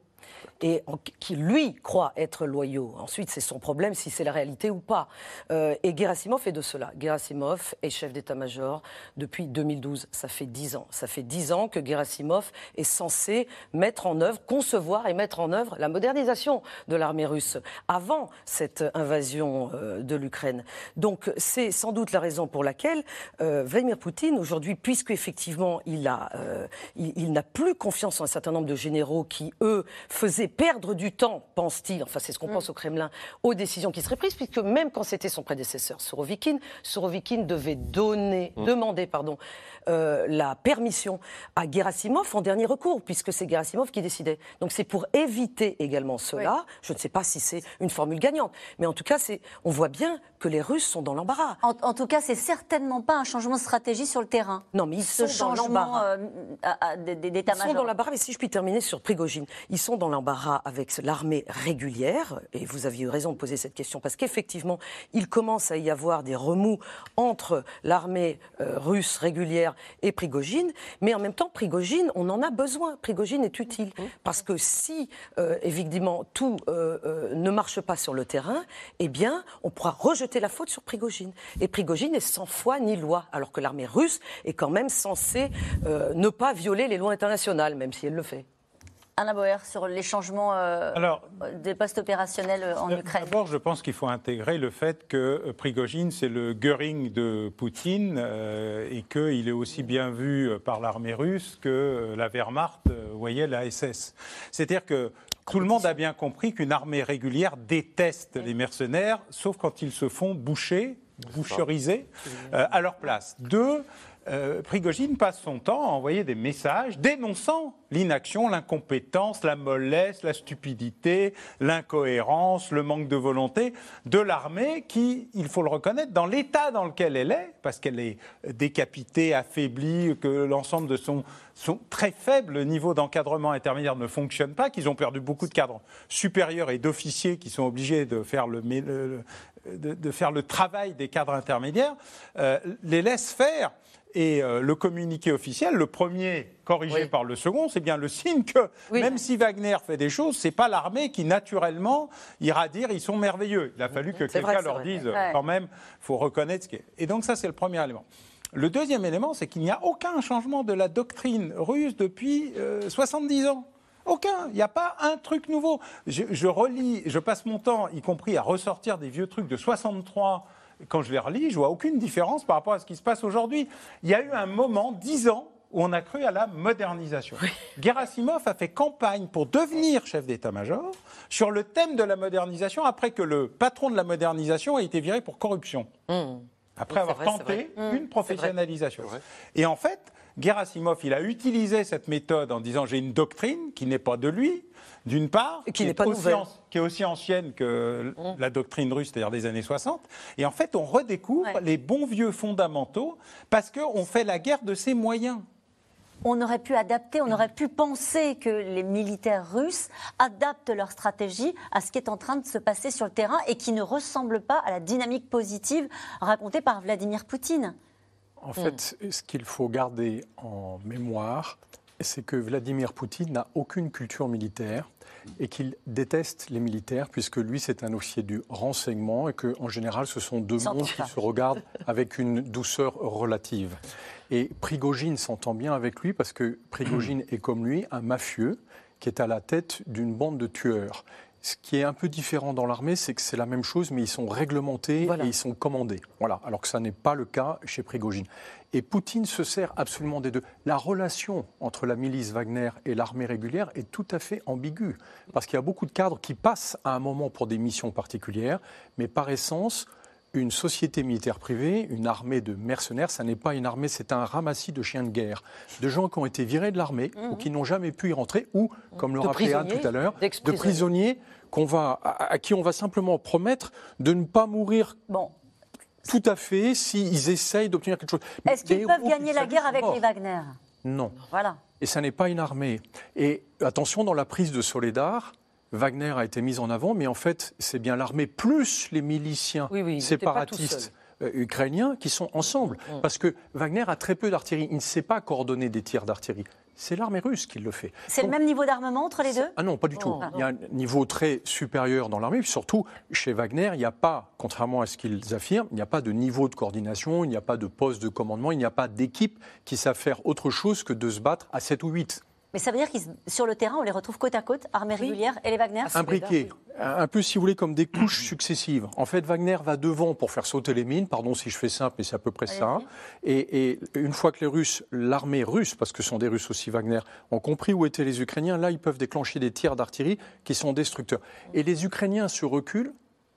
et qui, lui, croient être loyaux. Ensuite, c'est son problème si c'est la réalité ou pas. Euh, et Gerasimov est de cela. Gerasimov est chef d'état-major depuis 2012. Ça fait dix ans. Ça fait dix ans que Gerasimov est censé mettre en œuvre, concevoir et mettre en œuvre la modernisation de l'armée russe avant cette invasion euh, de l'Ukraine. Donc, c'est sans doute la raison pour laquelle euh, Vladimir Poutine, aujourd'hui, puisque effectivement il a, euh, il, il n'a plus confiance en un certain nombre de généraux qui, eux, faisaient perdre du temps, pense-t-il, enfin c'est ce qu'on pense au Kremlin, aux décisions qui seraient prises, puisque même quand c'était son prédécesseur, Surovikin, Surovikin devait donner, demander, pardon, euh, la permission à Gerasimov en dernier recours, puisque c'est Gerasimov qui décidait. Donc c'est pour éviter également cela. Je ne sais pas si c'est une formule gagnante, mais en tout cas, on voit bien que les Russes sont dans l'embarras. En, en tout cas, c'est certainement pas un changement de stratégie sur le terrain. Non, mais ils Ce sont dans l'embarras. euh, Ils sont dans l'embarras, mais si je puis terminer sur Prigogine, ils sont dans l'embarras avec l'armée régulière, et vous aviez eu raison de poser cette question, parce qu'effectivement, il commence à y avoir des remous entre l'armée euh, russe régulière et Prigogine, mais en même temps, Prigogine, on en a besoin. Prigogine est utile, parce que si, euh, évidemment, tout euh, ne marche pas sur le terrain, eh bien, on pourra rejeter la faute sur Prigogine. Et Prigogine est sans foi ni loi, alors que l'armée russe est quand même censée ne pas violer les lois internationales, même si elle le fait. Sur les changements euh, Alors, des postes opérationnels euh, en Ukraine. D'abord, je pense qu'il faut intégrer le fait que euh, Prigogine, c'est le Göring de Poutine euh, et qu'il est aussi bien vu par l'armée russe que la Wehrmacht voyait la SS. C'est-à-dire que tout le monde a bien compris qu'une armée régulière déteste les mercenaires, sauf quand ils se font boucher, boucheriser euh, à leur place. Deux, euh, Prigogine passe son temps à envoyer des messages dénonçant l'inaction, l'incompétence, la mollesse, la stupidité, l'incohérence, le manque de volonté de l'armée qui, il faut le reconnaître, dans l'état dans lequel elle est, parce qu'elle est décapitée, affaiblie, que l'ensemble de son, très faible niveau d'encadrement intermédiaire ne fonctionne pas, qu'ils ont perdu beaucoup de cadres supérieurs et d'officiers qui sont obligés de faire le- de, de faire le travail des cadres intermédiaires, euh, les laisse faire. Et euh, le communiqué officiel, le premier corrigé Oui. par le second, c'est bien le signe que Oui. même si Wagner fait des choses, c'est pas l'armée qui naturellement ira dire ils sont merveilleux. Il a fallu que C'est quelqu'un leur vrai. dise Ouais. quand même, faut reconnaître ce qui est. Et donc ça c'est le premier élément. Le deuxième élément, c'est qu'il n'y a aucun changement de la doctrine russe depuis euh, 70 ans. Aucun. Il n'y a pas un truc nouveau. Je, je relis, je passe mon temps, y compris à ressortir des vieux trucs de 63. Quand je les relis, je vois aucune différence par rapport à ce qui se passe aujourd'hui. Il y a eu un moment, 10 ans, où on a cru à la modernisation. Gerasimov a fait campagne pour devenir chef d'état-major sur le thème de la modernisation après que le patron de la modernisation a été viré pour corruption après Oui, avoir vrai, tenté vrai. une professionnalisation. Et en fait, Gerasimov, il a utilisé cette méthode en disant j'ai une doctrine qui n'est pas de lui, d'une part, qui n'est est pas aussi nouvelle. an- qui est aussi ancienne que Mmh. la doctrine russe, c'est-à-dire des années 60. Et en fait, on redécouvre Ouais. les bons vieux fondamentaux parce qu'on fait la guerre de ses moyens. On aurait pu adapter, on aurait pu penser que les militaires russes adaptent leur stratégie à ce qui est en train de se passer sur le terrain et qui ne ressemble pas à la dynamique positive racontée par Vladimir Poutine. En fait, ce qu'il faut garder en mémoire, c'est que Vladimir Poutine n'a aucune culture militaire et qu'il déteste les militaires, puisque lui, c'est un officier du renseignement et qu'en général, ce sont deux mondes qui se regardent avec une douceur relative. Et Prigogine s'entend bien avec lui parce que Prigogine est comme lui un mafieux qui est à la tête d'une bande de tueurs. Ce qui est un peu différent dans l'armée, c'est que c'est la même chose, mais ils sont réglementés et ils sont commandés. Voilà, alors que ça n'est pas le cas chez Prigogine. Et Poutine se sert absolument des deux. La relation entre la milice Wagner et l'armée régulière est tout à fait ambiguë, parce qu'il y a beaucoup de cadres qui passent à un moment pour des missions particulières, mais par essence, une société militaire privée, une armée de mercenaires, ça n'est pas une armée, c'est un ramassis de chiens de guerre, de gens qui ont été virés de l'armée ou qui n'ont jamais pu y rentrer, ou, comme le rappelait Anne tout à l'heure, de prisonniers qu'on va, à, qui on va simplement promettre de ne pas mourir bon. tout à fait s'ils essayent d'obtenir quelque chose. Est-ce qu'ils peuvent gagner la guerre avec les Wagner? Non. Voilà. Et ça n'est pas une armée. Et attention, dans la prise de Soledar, Wagner a été mis en avant, mais en fait, c'est bien l'armée plus les miliciens séparatistes euh, ukrainiens qui sont ensemble. Mm. Parce que Wagner a très peu d'artillerie. Il ne sait pas coordonner des tirs d'artillerie. C'est l'armée russe qui le fait. C'est le même niveau d'armement entre les deux? Ah non, pas du tout. Oh. Il y a un niveau très supérieur dans l'armée. Surtout, chez Wagner, il n'y a pas, contrairement à ce qu'ils affirment, il n'y a pas de niveau de coordination, il n'y a pas de poste de commandement, il n'y a pas d'équipe qui savent faire autre chose que de se battre à 7 ou 8. Mais ça veut dire que sur le terrain, on les retrouve côte à côte, armée régulière et les Wagner Imbriqués, un peu si vous voulez comme des couches successives. En fait, Wagner va devant pour faire sauter les mines, pardon si je fais simple, mais c'est à peu près ça. Et, une fois que les Russes, l'armée russe, parce que ce sont des Russes aussi Wagner, ont compris où étaient les Ukrainiens, là, ils peuvent déclencher des tirs d'artillerie qui sont destructeurs. Et les Ukrainiens se reculent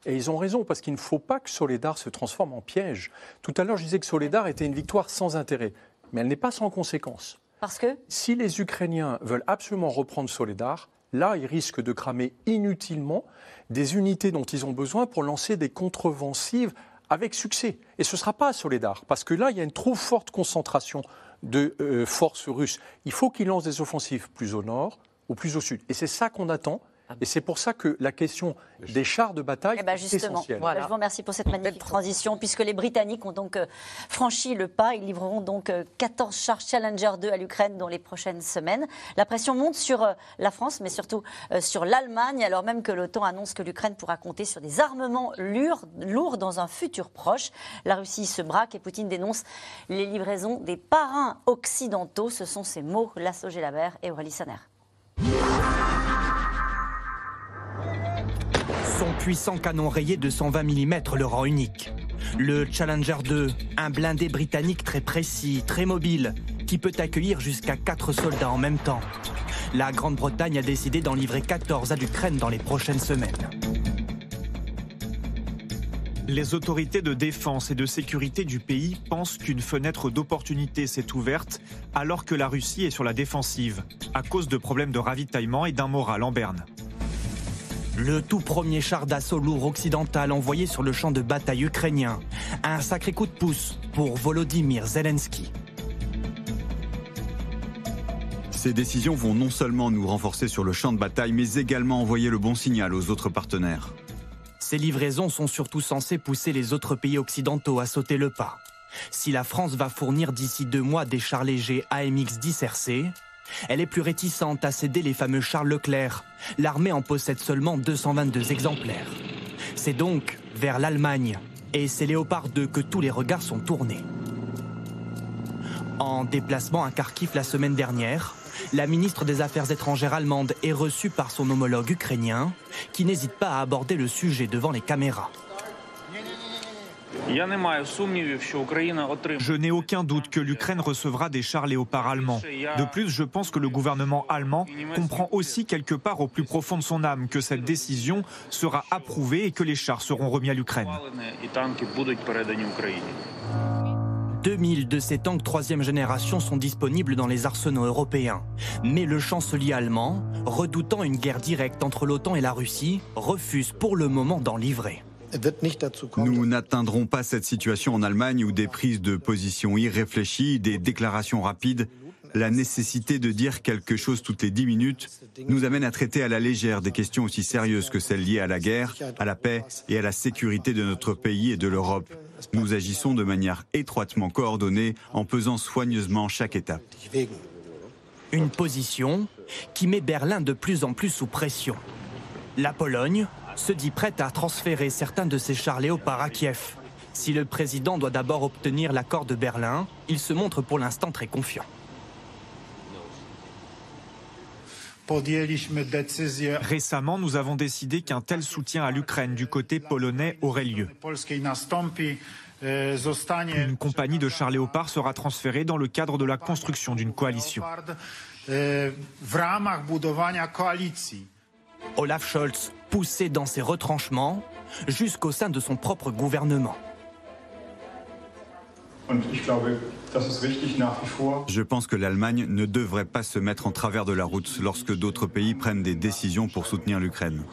et ils ont raison, parce qu'il ne faut pas que Soledar se transforme en piège. Tout à l'heure, je disais que Soledar était une victoire sans intérêt, mais elle n'est pas sans conséquence. Parce que Si les Ukrainiens veulent absolument reprendre Soledar, là, ils risquent de cramer inutilement des unités dont ils ont besoin pour lancer des contre-offensives avec succès. Et ce ne sera pas à Soledar, parce que là, il y a une trop forte concentration de euh, forces russes. Il faut qu'ils lancent des offensives plus au nord ou plus au sud. Et c'est ça qu'on attend. Ah Et c'est pour ça que la question des chars de bataille eh ben, est essentielle. Je vous remercie pour cette magnifique transition, puisque les Britanniques ont donc euh, franchi le pas. Ils livreront donc 14 euh, chars Challenger 2 à l'Ukraine dans les prochaines semaines. La pression monte sur euh, la France, mais surtout sur l'Allemagne, alors même que l'OTAN annonce que l'Ukraine pourra compter sur des armements lourds dans un futur proche. La Russie se braque et Poutine dénonce les livraisons des parrains occidentaux. Ce sont ces mots, Lasso Labert et Aurélie Saner. Puissant canon rayé de 120 mm le rend unique. Le Challenger 2, un blindé britannique très précis, très mobile, qui peut accueillir jusqu'à 4 soldats en même temps. La Grande-Bretagne a décidé d'en livrer 14 à l'Ukraine dans les prochaines semaines. Les autorités de défense et de sécurité du pays pensent qu'une fenêtre d'opportunité s'est ouverte alors que la Russie est sur la défensive, à cause de problèmes de ravitaillement et d'un moral en berne. Le tout premier char d'assaut lourd occidental envoyé sur le champ de bataille ukrainien. Un sacré coup de pouce pour Volodymyr Zelensky. Ces décisions vont non seulement nous renforcer sur le champ de bataille, mais également envoyer le bon signal aux autres partenaires. Ces livraisons sont surtout censées pousser les autres pays occidentaux à sauter le pas. Si la France va fournir d'ici deux mois des chars légers AMX-10 RC, elle est plus réticente à céder les fameux Charles Leclerc. L'armée en possède seulement 222 exemplaires. C'est donc vers l'Allemagne et c'est Léopard 2 que tous les regards sont tournés. En déplacement à Kharkiv la semaine dernière, la ministre des Affaires étrangères allemande est reçue par son homologue ukrainien, qui n'hésite pas à aborder le sujet devant les caméras. Je n'ai aucun doute que l'Ukraine recevra des chars léopards allemands. De plus, je pense que le gouvernement allemand comprend aussi quelque part au plus profond de son âme que cette décision sera approuvée et que les chars seront remis à l'Ukraine. 2000 de ces tanks troisième génération sont disponibles dans les arsenaux européens. Mais le chancelier allemand, redoutant une guerre directe entre l'OTAN et la Russie, refuse pour le moment d'en livrer. Nous n'atteindrons pas cette situation en Allemagne où des prises de position irréfléchies, des déclarations rapides, la nécessité de dire quelque chose toutes les dix minutes nous amène à traiter à la légère des questions aussi sérieuses que celles liées à la guerre, à la paix et à la sécurité de notre pays et de l'Europe. Nous agissons de manière étroitement coordonnée en pesant soigneusement chaque étape. Une position qui met Berlin de plus en plus sous pression. La Pologne, se dit prête à transférer certains de ses chars léopards à Kiev. Si le président doit d'abord obtenir l'accord de Berlin, il se montre pour l'instant très confiant. Récemment, nous avons décidé qu'un tel soutien à l'Ukraine du côté polonais aurait lieu. Une compagnie de chars léopards sera transférée dans le cadre de la construction d'une coalition. Olaf Scholz, poussé dans ses retranchements, jusqu'au sein de son propre gouvernement. Je pense que l'Allemagne ne devrait pas se mettre en travers de la route lorsque d'autres pays prennent des décisions pour soutenir l'Ukraine.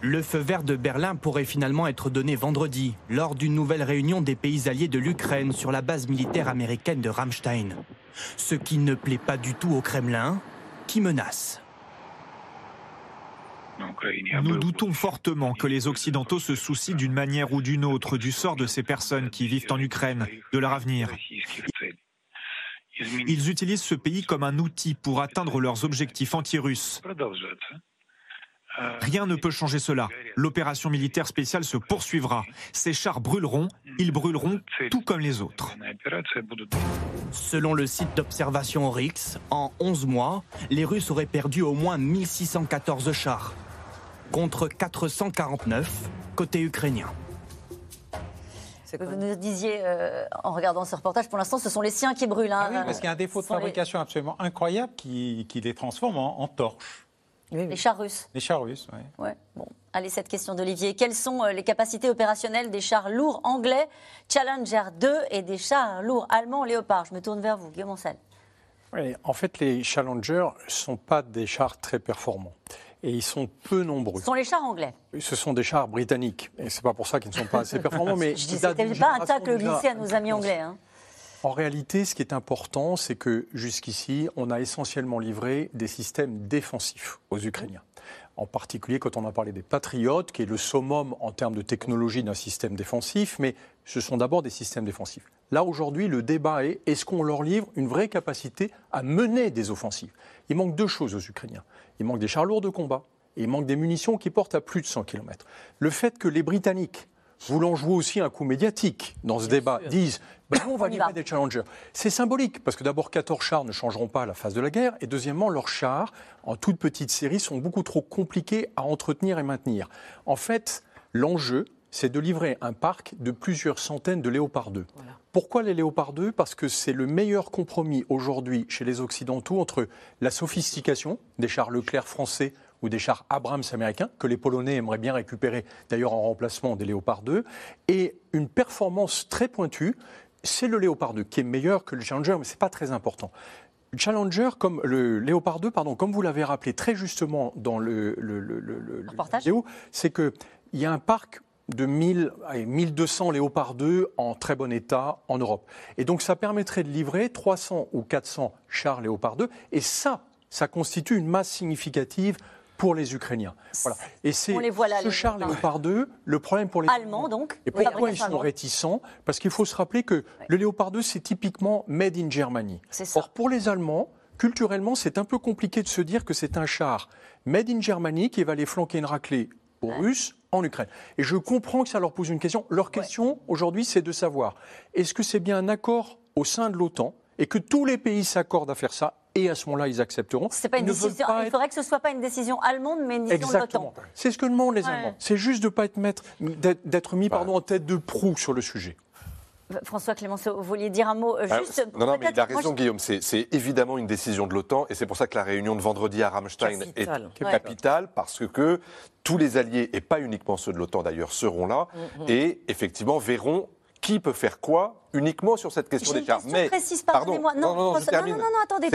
Le feu vert de Berlin pourrait finalement être donné vendredi, lors d'une nouvelle réunion des pays alliés de l'Ukraine sur la base militaire américaine de Ramstein. Ce qui ne plaît pas du tout au Kremlin, menace. Nous doutons fortement que les Occidentaux se soucient d'une manière ou d'une autre du sort de ces personnes qui vivent en Ukraine, de leur avenir. Ils utilisent ce pays comme un outil pour atteindre leurs objectifs anti-russes. Rien ne peut changer cela. L'opération militaire spéciale se poursuivra. Ces chars brûleront, ils brûleront tout comme les autres. Selon le site d'observation Oryx, en 11 mois, les Russes auraient perdu au moins 1614 chars, contre 449 côté ukrainien. Vous nous disiez, euh, en regardant ce reportage, pour l'instant, ce sont les siens qui brûlent. Hein. Ah oui, parce qu'il y a un défaut de fabrication absolument incroyable qui, les transforme en torches. Les chars russes. Les chars russes, oui. Ouais. Bon. Allez, cette question d'Olivier. Quelles sont euh, les capacités opérationnelles des chars lourds anglais Challenger 2 et des chars lourds allemands Léopard? Je me tourne vers vous, Guillaume Ancel. Oui, en fait, les Challenger ne sont pas des chars très performants. Et ils sont peu nombreux. Ce sont les chars anglais. Ce sont des chars britanniques. Et c'est pas pour ça qu'ils ne sont pas assez performants. mais Je dis, c'était pas un tacle glissé à nos amis anglais. Hein. En réalité, ce qui est important, c'est que jusqu'ici, on a essentiellement livré des systèmes défensifs aux Ukrainiens. En particulier quand on a parlé des Patriotes, qui est le summum en termes de technologie d'un système défensif, mais ce sont d'abord des systèmes défensifs. Là, aujourd'hui, le débat est est-ce qu'on leur livre une vraie capacité à mener des offensives? Il manque deux choses aux Ukrainiens. Il manque des chars lourds de combat et il manque des munitions qui portent à plus de 100 km. Le fait que les Britanniques voulant jouer aussi un coup médiatique dans ce débat, disent ben, on va livrer des challengers. C'est symbolique, parce que d'abord, 14 chars ne changeront pas la phase de la guerre, et deuxièmement, leurs chars, en toute petite série, sont beaucoup trop compliqués à entretenir et maintenir. En fait, l'enjeu, c'est de livrer un parc de plusieurs centaines de Léopard 2. Pourquoi les Léopard 2 Parce que c'est le meilleur compromis aujourd'hui chez les Occidentaux entre la sophistication des chars Leclerc français ou des chars Abrams américains, que les Polonais aimeraient bien récupérer d'ailleurs en remplacement des Léopard 2, et une performance très pointue. C'est le Léopard 2 qui est meilleur que le Challenger, mais ce n'est pas très important. Le Challenger, comme le Léopard 2, pardon, comme vous l'avez rappelé très justement dans le, le, le, vidéo, c'est qu'il y a un parc de 1000, 1200 Léopard 2 en très bon état en Europe. Et donc ça permettrait de livrer 300 ou 400 chars Léopard 2. Et ça, ça constitue une masse significative pour les Ukrainiens. Voilà. Et c'est ce char Léopard 2, le problème pour les Allemands donc. Et pourquoi ils sont réticents? Parce qu'il faut se rappeler que le Léopard 2, c'est typiquement made in Germany. Or, pour les Allemands, culturellement, c'est un peu compliqué de se dire que c'est un char made in Germany qui va aller flanquer une raclée aux Russes en Ukraine. Et je comprends que ça leur pose une question. Leur question aujourd'hui, c'est de savoir est-ce que c'est bien un accord au sein de l'OTAN et que tous les pays s'accordent à faire ça et à ce moment-là, ils accepteront. Pas une décision, il faudrait que ce ne soit pas une décision allemande, mais une décision de l'OTAN. C'est ce que demandent les Allemands. C'est juste de ne pas être, d'être mis pardon, en tête de proue sur le sujet. François Clémenceau, vous vouliez dire un mot euh, ah, juste Non, non, mais il a raison, Guillaume. C'est évidemment une décision de l'OTAN, et c'est pour ça que la réunion de vendredi à Ramstein est capitale, parce que tous les alliés, et pas uniquement ceux de l'OTAN d'ailleurs, seront là, mm, mm. et effectivement verront qui peut faire quoi uniquement sur cette question des chars. Mais précise, pardonnez-moi. Non, non, non, non, non, attendez.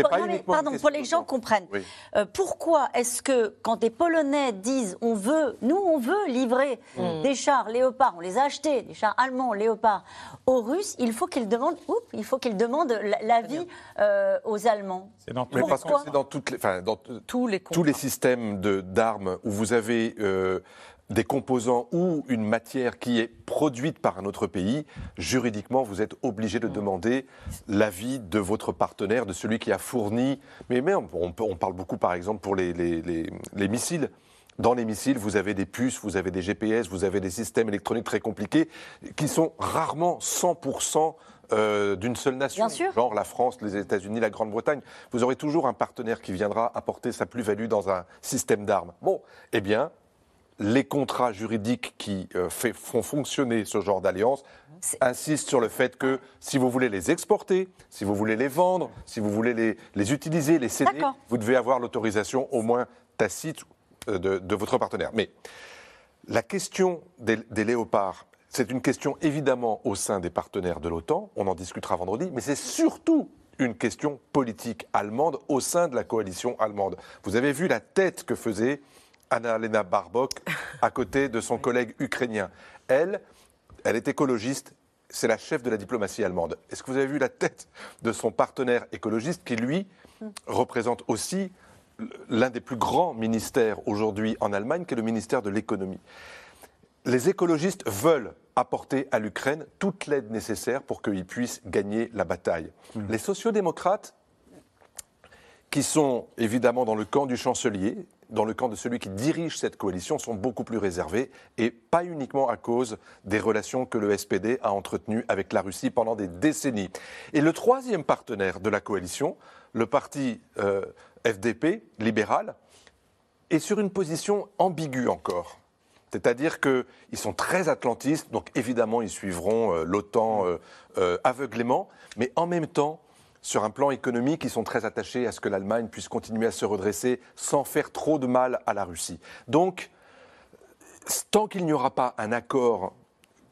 pardon, pour les gens comprennent. Euh, pourquoi est-ce que quand des Polonais disent on veut, nous on veut livrer mm. des chars Léopard, on les a achetés, des chars allemands Léopard aux Russes, il faut qu'ils demandent, oups, il faut qu'ils demandent l'avis euh, aux Allemands. C'est dans, mais parce que c'est dans, toutes les, enfin, dans tous les, tous les systèmes d'armes où vous avez euh, des composants ou une matière qui est produite par un autre pays, juridiquement, vous êtes obligé de demander l'avis de votre partenaire, de celui qui a fourni. Mais même, on, parle beaucoup, par exemple, pour les, les, missiles. Dans les missiles, vous avez des puces, vous avez des GPS, vous avez des systèmes électroniques très compliqués qui sont rarement 100% euh, d'une seule nation, Bien sûr. genre la France, les États-Unis, la Grande-Bretagne. Vous aurez toujours un partenaire qui viendra apporter sa plus-value dans un système d'armes. Bon, eh bien, les contrats juridiques qui euh, fait- font fonctionner ce genre d'alliance insistent sur le fait que si vous voulez les exporter, si vous voulez les vendre, si vous voulez les, les utiliser, les céder, vous devez avoir l'autorisation au moins tacite euh, de, de votre partenaire. Mais la question des, des léopards, c'est une question évidemment au sein des partenaires de l'OTAN, on en discutera vendredi, mais c'est surtout une question politique allemande au sein de la coalition allemande. Vous avez vu la tête que faisait Anna-Lena Barbok à côté de son collègue ukrainien. Elle, elle est écologiste, c'est la chef de la diplomatie allemande. Est-ce que vous avez vu la tête de son partenaire écologiste qui, lui, représente aussi l'un des plus grands ministères aujourd'hui en Allemagne, qui est le ministère de l'économie? Les écologistes veulent apporter à l'Ukraine toute l'aide nécessaire pour qu'ils puissent gagner la bataille. Les sociodémocrates, qui sont évidemment dans le camp du chancelier, dans le camp de celui qui dirige cette coalition, sont beaucoup plus réservés, et pas uniquement à cause des relations que le SPD a entretenues avec la Russie pendant des décennies. Et le troisième partenaire de la coalition, le parti euh, FDP, libéral, est sur une position ambiguë encore. C'est-à-dire qu'ils sont très atlantistes, donc évidemment ils suivront euh, l'OTAN euh, aveuglément, mais en même temps, sur un plan économique, ils sont très attachés à ce que l'Allemagne puisse continuer à se redresser sans faire trop de mal à la Russie. Donc, tant qu'il n'y aura pas un accord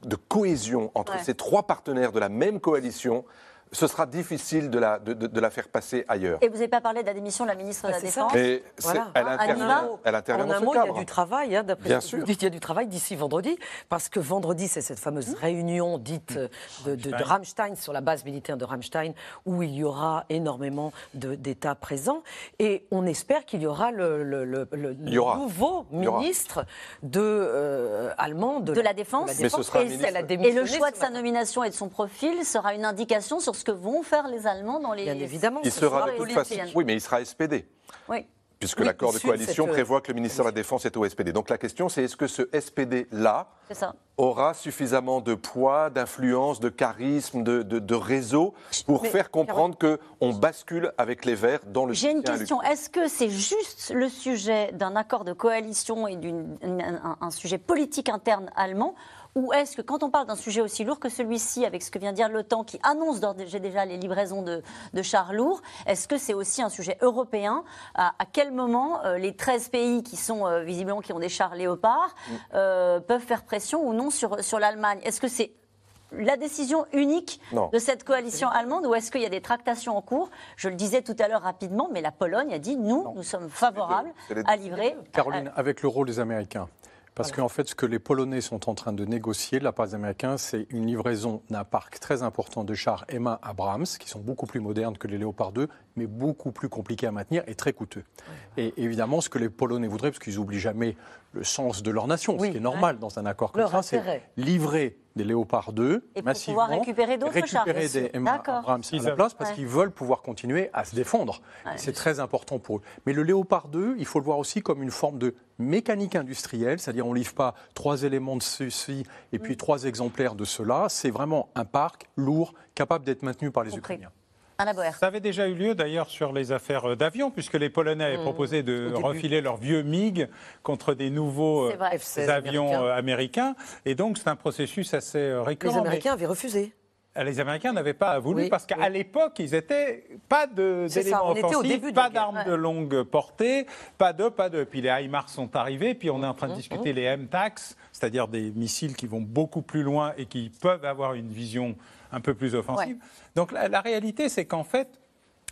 de cohésion entre Ouais. ces trois partenaires de la même coalition, ce sera difficile de la, de- de- de la faire passer ailleurs. Et vous n'avez pas parlé de la démission de la ministre de la Ah. Défense Mais c'est- Voilà. elle, Hein, intervient, elle intervient En dans un ce mot, il y a du travail, hein, d'après Bien ce que vous sûr. dites, il y a du travail d'ici vendredi, parce que vendredi, c'est cette fameuse réunion dite euh, de, de, de Rammstein, sur la base militaire de Rammstein, où il y aura énormément d'États présents, et on espère qu'il y aura le, le- le- le Il y aura. nouveau Il y aura. ministre de, euh, allemand de, de la Défense. Mais ce sera et, et le choix de sa nomination et de son profil sera une indication sur ce que vont faire les Allemands dans les. Bien évidemment. Il sera de toute façon. Oui, mais il sera SPD. Oui. Puisque Oui, l'accord de coalition cette, euh, prévoit que le ministère de la Défense est au SPD. Donc la question, c'est est-ce que ce SPD-là aura suffisamment de poids, d'influence, de charisme, de, de- de réseau pour Mais, faire comprendre qu'on bascule avec les Verts dans le J'ai une question. Est-ce que c'est juste le sujet d'un accord de coalition et d'une- un, un- un sujet politique interne allemand ou est-ce que quand on parle d'un sujet aussi lourd que celui-ci, avec ce que vient de dire l'OTAN qui annonce déjà les livraisons de, de chars lourds, est-ce que c'est aussi un sujet européen? À, à quel moment euh, les 13 pays qui sont euh, visiblement qui ont des chars léopards Mm. euh, peuvent faire pression ou non sur, sur l'Allemagne? Est-ce que c'est la décision unique Non. de cette coalition allemande ou est-ce qu'il y a des tractations en cours? Je le disais tout à l'heure rapidement, mais la Pologne a dit nous, nous sommes favorables à livrer. Caroline, avec le rôle des Américains. Parce qu'en fait, ce que les Polonais sont en train de négocier de la part des Américains, c'est une livraison d'un parc très important de chars M1 Abrams, qui sont beaucoup plus modernes que les Léopard 2, mais beaucoup plus compliqués à maintenir et très coûteux. Et évidemment, ce que les Polonais voudraient, parce qu'ils n'oublient jamais le sens de leur nation, Oui. ce qui est normal dans un accord comme ça, c'est livrer des Léopard 2 Et pour massivement, pouvoir récupérer d'autres chars, récupérer des sûr. M1 D'accord. Abrams à Ils la place, parce Ouais. qu'ils veulent pouvoir continuer à se défendre. Ouais. C'est très important pour eux. Mais le Léopard 2, il faut le voir aussi comme une forme de mécanique industrielle, c'est-à-dire on ne livre pas trois éléments de ceci et Mm. puis trois exemplaires de cela. C'est vraiment un parc lourd, capable d'être maintenu par les Compris. Ukrainiens. Ça avait déjà eu lieu d'ailleurs sur les affaires euh, d'avions, puisque les Polonais avaient proposé de refiler leurs vieux MiG contre des nouveaux euh, vrai. F-16 avions américains. euh, américains. Et donc c'est un processus assez récurrent. Les mais- Américains avaient refusé. Les Américains n'avaient pas voulu Oui, parce qu'à oui. l'époque, ils étaient pas d'éléments offensifs, pas d'armes de longue portée, pas de, pas de. Puis les HIMARS sont arrivés, puis on est en train de Mmh, discuter les MTACS, c'est-à-dire des missiles qui vont beaucoup plus loin et qui peuvent avoir une vision un peu plus offensive. Donc la, la réalité, c'est qu'en fait,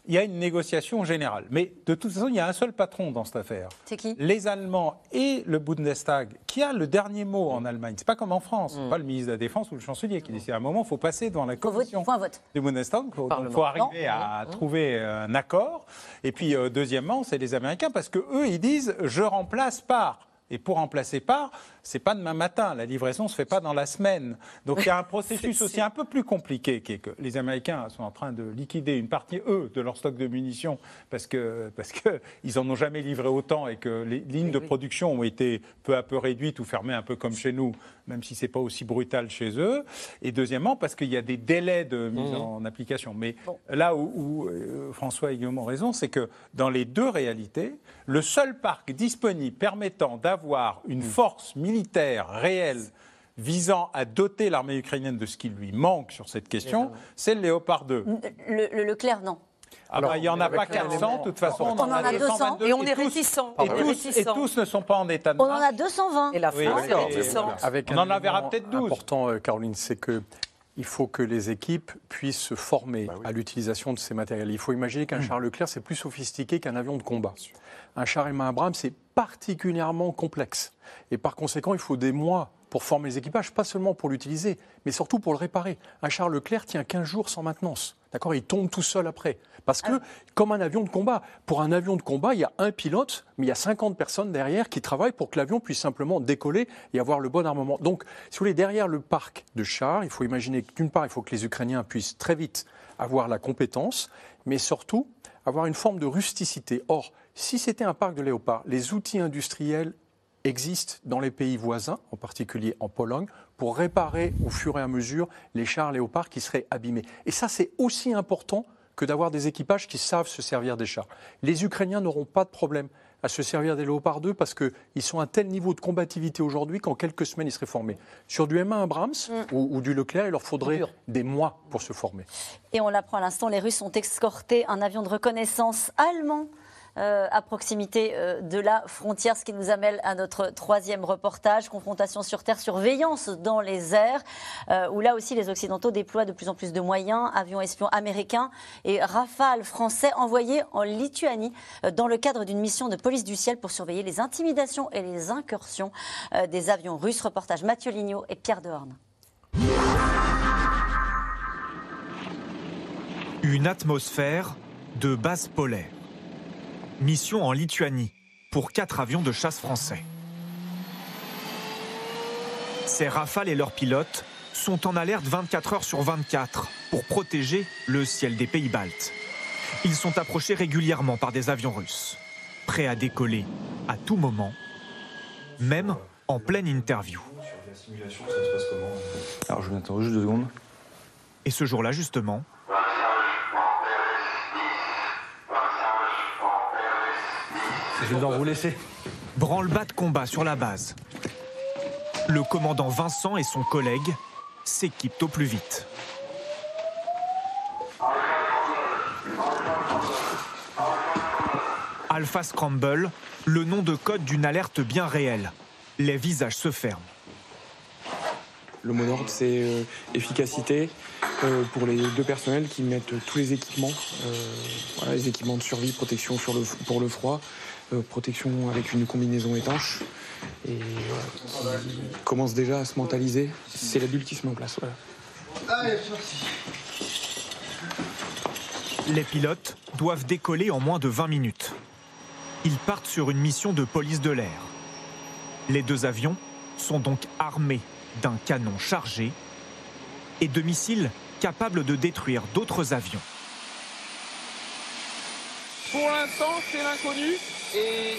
il y a une négociation générale. Mais de toute façon, il y a un seul patron dans cette affaire. C'est qui? Les Allemands et le Bundestag, qui a le dernier mot en Allemagne. C'est pas comme en France, pas le ministre de la Défense ou le chancelier qui décide. À un moment, il faut passer devant la vote, commission faut un vote. du Bundestag. Il faut, donc, Parlement. faut arriver à trouver un accord. Et puis, euh, deuxièmement, c'est les Américains, parce que eux, ils disent je remplace par Et pour remplacer par, c'est pas demain matin. La livraison se fait pas dans la semaine. Donc il y a un processus aussi un peu plus compliqué qui est que les Américains sont en train de liquider une partie eux de leur stock de munitions parce que parce que ils en ont jamais livré autant et que les lignes de production ont été peu à peu réduites ou fermées un peu comme chez nous, même si c'est pas aussi brutal chez eux. Et deuxièmement parce qu'il y a des délais de mise mmh. en application. Mais là où, euh, François et Guillaume ont raison, c'est que dans les deux réalités, le seul parc disponible permettant d'avoir avoir une force militaire réelle visant à doter l'armée ukrainienne de ce qui lui manque sur cette question, c'est le Léopard 2. Le, Leclerc, non. Alors, ah bah, il n'y en a pas 400, de toute façon. On, en a, 200. Et on est réticents. Et, tous, et tous ne sont pas en état de On en a 220. Et la France est réticente. Avec on en verra peut-être 12. important, euh, Caroline, c'est que il faut que les équipes puissent se former bah à l'utilisation de ces matériels. Il faut imaginer qu'un mmh. char Leclerc, c'est plus sophistiqué qu'un avion de combat. Un char Emma Abrams, c'est particulièrement complexe. Et par conséquent, il faut des mois pour former les équipages, pas seulement pour l'utiliser, mais surtout pour le réparer. Un char Leclerc tient 15 jours sans maintenance. D'accord? Il tombe tout seul après. Parce que, comme un avion de combat, pour un avion de combat, il y a un pilote, mais il y a 50 personnes derrière qui travaillent pour que l'avion puisse simplement décoller et avoir le bon armement. Donc, si vous voulez, derrière le parc de chars, il faut imaginer que d'une part, il faut que les Ukrainiens puissent très vite avoir la compétence, mais surtout avoir une forme de rusticité. Or, si c'était un parc de léopards, les outils industriels existent dans les pays voisins, en particulier en Pologne, pour réparer au fur et à mesure les chars léopards qui seraient abîmés. Et ça, c'est aussi important que d'avoir des équipages qui savent se servir des chars. Les Ukrainiens n'auront pas de problème à se servir des Léopard 2 parce qu'ils sont à un tel niveau de combativité aujourd'hui qu'en quelques semaines, ils seraient formés. Sur du M1 Abrams mm. ou, ou, du Leclerc, il leur faudrait des mois pour se former. Et on l'apprend à l'instant, les Russes ont escorté un avion de reconnaissance allemand euh, à proximité euh, de la frontière, ce qui nous amène à notre troisième reportage, confrontation sur terre, surveillance dans les airs, euh, où là aussi les Occidentaux déploient de plus en plus de moyens, avions espions américains et rafales français envoyés en Lituanie dans le cadre d'une mission de police du ciel pour surveiller les intimidations et les incursions des avions russes. Reportage Mathieu Lignot et Pierre Dehorne. Une atmosphère de base polaire mission en Lituanie pour quatre avions de chasse français. Ces rafales et leurs pilotes sont en alerte 24 heures sur 24 pour protéger le ciel des pays baltes. Ils sont approchés régulièrement par des avions russes, prêts à décoller à tout moment, même en pleine interview. Alors je m'attends juste deux secondes. Et ce jour-là, justement, Je dois vous laisser. Branle-bas de combat sur la base. Le commandant Vincent et son collègue s'équipent au plus vite. Alpha Scramble, le nom de code d'une alerte bien réelle. Les visages se ferment. Le mot d'ordre, c'est euh, efficacité euh, pour les deux personnels qui mettent tous les équipements, euh, les équipements de survie, protection pour le froid, protection avec une combinaison étanche. Et voilà, commence déjà à se mentaliser. C'est la bulle qui se met en place. Les pilotes doivent décoller en moins de 20 minutes. Ils partent sur une mission de police de l'air. Les deux avions sont donc armés d'un canon chargé et de missiles capables de détruire d'autres avions. Pour l'instant, c'est l'inconnu et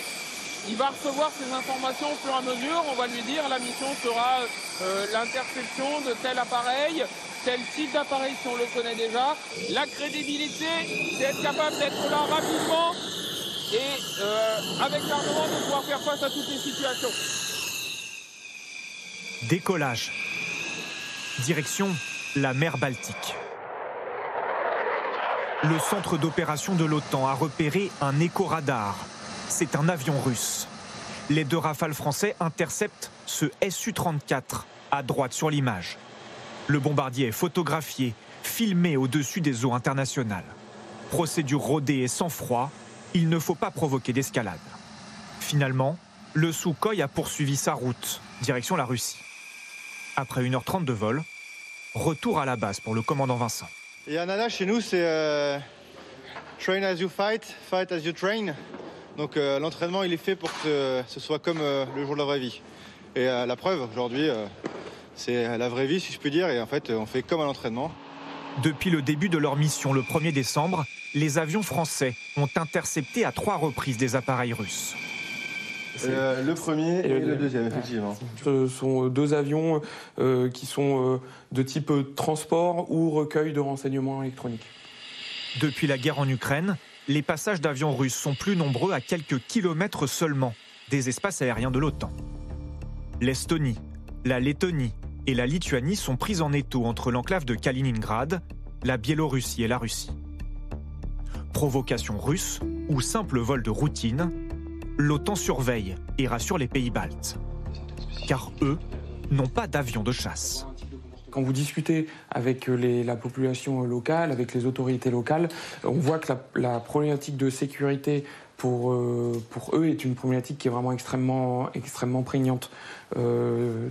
il va recevoir ces informations au fur et à mesure. On va lui dire la mission sera euh, l'interception de tel appareil, tel type d'appareil si on le connaît déjà. La crédibilité, c'est être capable d'être là rapidement et euh, avec l'armement de pouvoir faire face à toutes les situations. Décollage. Direction la mer Baltique. Le centre d'opération de l'OTAN a repéré un éco-radar c'est un avion russe. Les deux rafales français interceptent ce Su-34 à droite sur l'image. Le bombardier est photographié, filmé au-dessus des eaux internationales. Procédure rodée et sans froid, il ne faut pas provoquer d'escalade. Finalement, le Sukhoi a poursuivi sa route, direction la Russie. Après 1h30 de vol, retour à la base pour le commandant Vincent. Et un chez nous, c'est euh, train as you fight, fight as you train. Donc euh, l'entraînement, il est fait pour que ce soit comme euh, le jour de la vraie vie. Et euh, la preuve, aujourd'hui, c'est la vraie vie, si je puis dire. Et en fait, on fait comme à l'entraînement. Depuis le début de leur mission le 1er décembre, les avions français ont intercepté à trois reprises des appareils russes. le premier et, le deuxième, effectivement. Ce sont deux avions qui sont de type transport ou recueil de renseignements électroniques. Depuis la guerre en Ukraine, les passages d'avions russes sont plus nombreux à quelques kilomètres seulement des espaces aériens de l'OTAN. L'Estonie, la Lettonie et la Lituanie sont prises en étau entre l'enclave de Kaliningrad, la Biélorussie et la Russie. Provocation russe ou simple vol de routine, l'OTAN surveille et rassure les pays baltes. Car eux n'ont pas d'avions de chasse. Quand vous discutez avec la population locale, avec les autorités locales, on voit que la, problématique de sécurité pour, euh, pour eux est une problématique qui est vraiment extrêmement, extrêmement prégnante. Euh,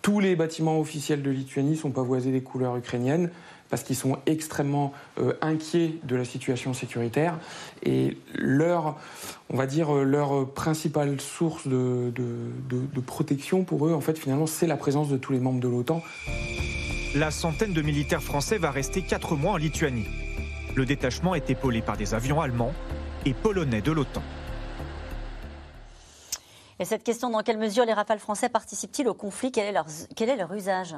tous les bâtiments officiels de Lituanie sont pavoisés des couleurs ukrainiennes parce qu'ils sont extrêmement euh, inquiets de la situation sécuritaire et leur, on va dire, leur principale source de, de protection pour eux, en fait, finalement, c'est la présence de tous les membres de l'OTAN. La centaine de militaires français va rester quatre mois en Lituanie. Le détachement est épaulé par des avions allemands et polonais de l'OTAN. Et cette question, dans quelle mesure les rafales français participent-ils au conflit? Quel est, leur, quel est leur usage?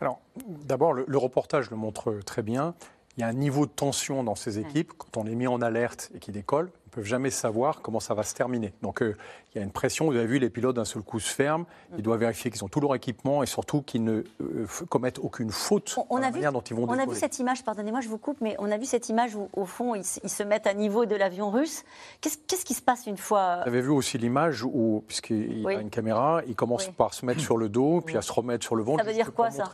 Alors, d'abord, le, reportage le montre très bien. Il y a un niveau de tension dans ces équipes. Quand on est mis en alerte et qu'ils décollent, ne peuvent jamais savoir comment ça va se terminer. Donc euh, il y a une pression. Vous avez vu, les pilotes d'un seul coup se ferment. Ils doivent vérifier qu'ils ont tout leur équipement et surtout qu'ils ne euh, commettent aucune faute on, dans a la vu, manière dont ils vont On a vu cette image, pardonnez-moi, je vous coupe, mais on a vu cette image où, au fond, ils, se mettent à niveau de l'avion russe. Qu'est-ce qui se passe une fois Vous avez vu aussi l'image où, puisqu'il y a une caméra, ils commencent par se mettre sur le dos, puis à se remettre sur le ventre. Ça veut dire quoi, ça?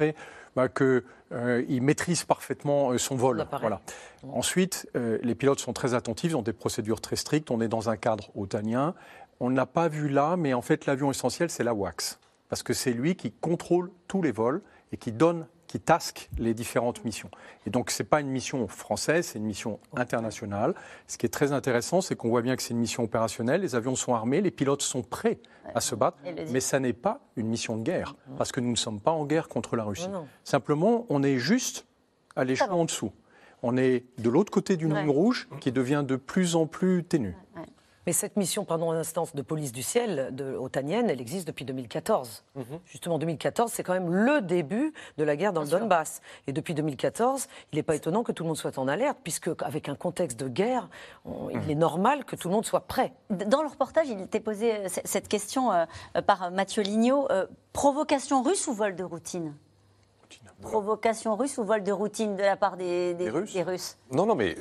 Bah, qu'il euh, maîtrise parfaitement euh, son vol. Voilà. Ensuite, euh, les pilotes sont très attentifs, ils ont des procédures très strictes. On est dans un cadre otanien. On ne l'a pas vu là, mais en fait, l'avion essentiel, c'est la WAX. Parce que c'est lui qui contrôle tous les vols et qui donne qui tasque les différentes missions. Et donc, ce n'est pas une mission française, c'est une mission internationale. Ce qui est très intéressant, c'est qu'on voit bien que c'est une mission opérationnelle, les avions sont armés, les pilotes sont prêts à se battre, mais ça n'est pas une mission de guerre, parce que nous ne sommes pas en guerre contre la Russie. Simplement, on est juste à l'échelon en dessous. On est de l'autre côté d'une ligne rouge qui devient de plus en plus ténue. Mais cette mission, pardon un instant, de police du ciel de otanienne, elle existe depuis 2014. Mhm. Justement, 2014, c'est quand même le début de la guerre dans le Donbass. Et depuis 2014, il n'est pas étonnant que tout le monde soit en alerte, puisque avec un contexte de guerre, il mhm. est normal que tout le monde soit prêt. Dans le reportage, il était posé euh, cette question euh, par Mathieu Lignot. Euh, provocation russe ou vol de routine? Provocation russe ou vol de routine de la part des, Russes. Non, non, mais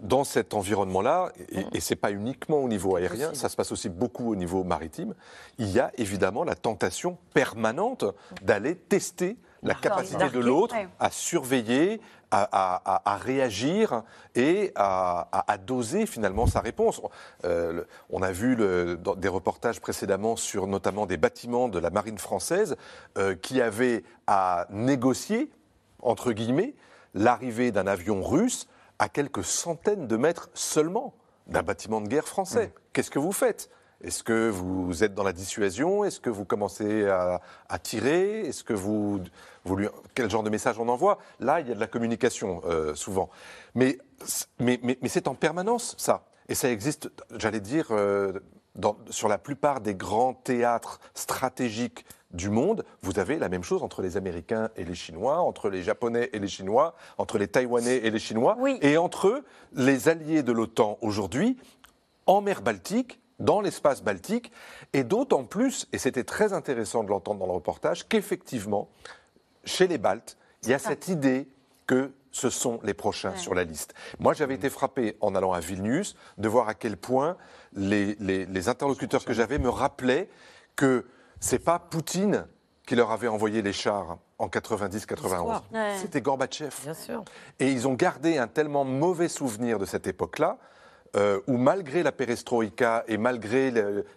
dans cet environnement-là, et, ce n'est pas uniquement au niveau aérien, ça se passe aussi beaucoup au niveau maritime, il y a évidemment la tentation permanente d'aller tester la capacité de l'autre à surveiller, à, réagir et à, doser finalement sa réponse. Euh, on a vu des reportages précédemment sur notamment des bâtiments de la marine française euh, qui avaient à négocier, entre guillemets, l'arrivée d'un avion russe à quelques centaines de mètres seulement d'un bâtiment de guerre français. Qu'est-ce que vous faites? Est-ce que vous êtes dans la dissuasion? Est-ce que vous commencez à, tirer? Est-ce que vous, quel genre de message on envoie? Là, il y a de la communication euh, souvent, mais mais, mais, c'est en permanence ça, et ça existe, j'allais dire, euh, sur la plupart des grands théâtres stratégiques du monde, vous avez la même chose entre les Américains et les Chinois, entre les Japonais et les Chinois, entre les Taïwanais et les Chinois, et entre les alliés de l'OTAN aujourd'hui en mer Baltique, dans l'espace baltique, et d'autant plus, et c'était très intéressant de l'entendre dans le reportage, qu'effectivement, chez les Baltes, il y a cette idée que ce sont les prochains sur la liste. Moi, j'avais été frappé en allant à Vilnius de voir à quel point les, les interlocuteurs que j'avais me rappelaient que c'est pas Poutine qui leur avait envoyé les chars en 90-91. C'était Gorbatchev. Bien sûr. Et ils ont gardé un tellement mauvais souvenir de cette époque-là euh, où malgré la perestroïka et malgré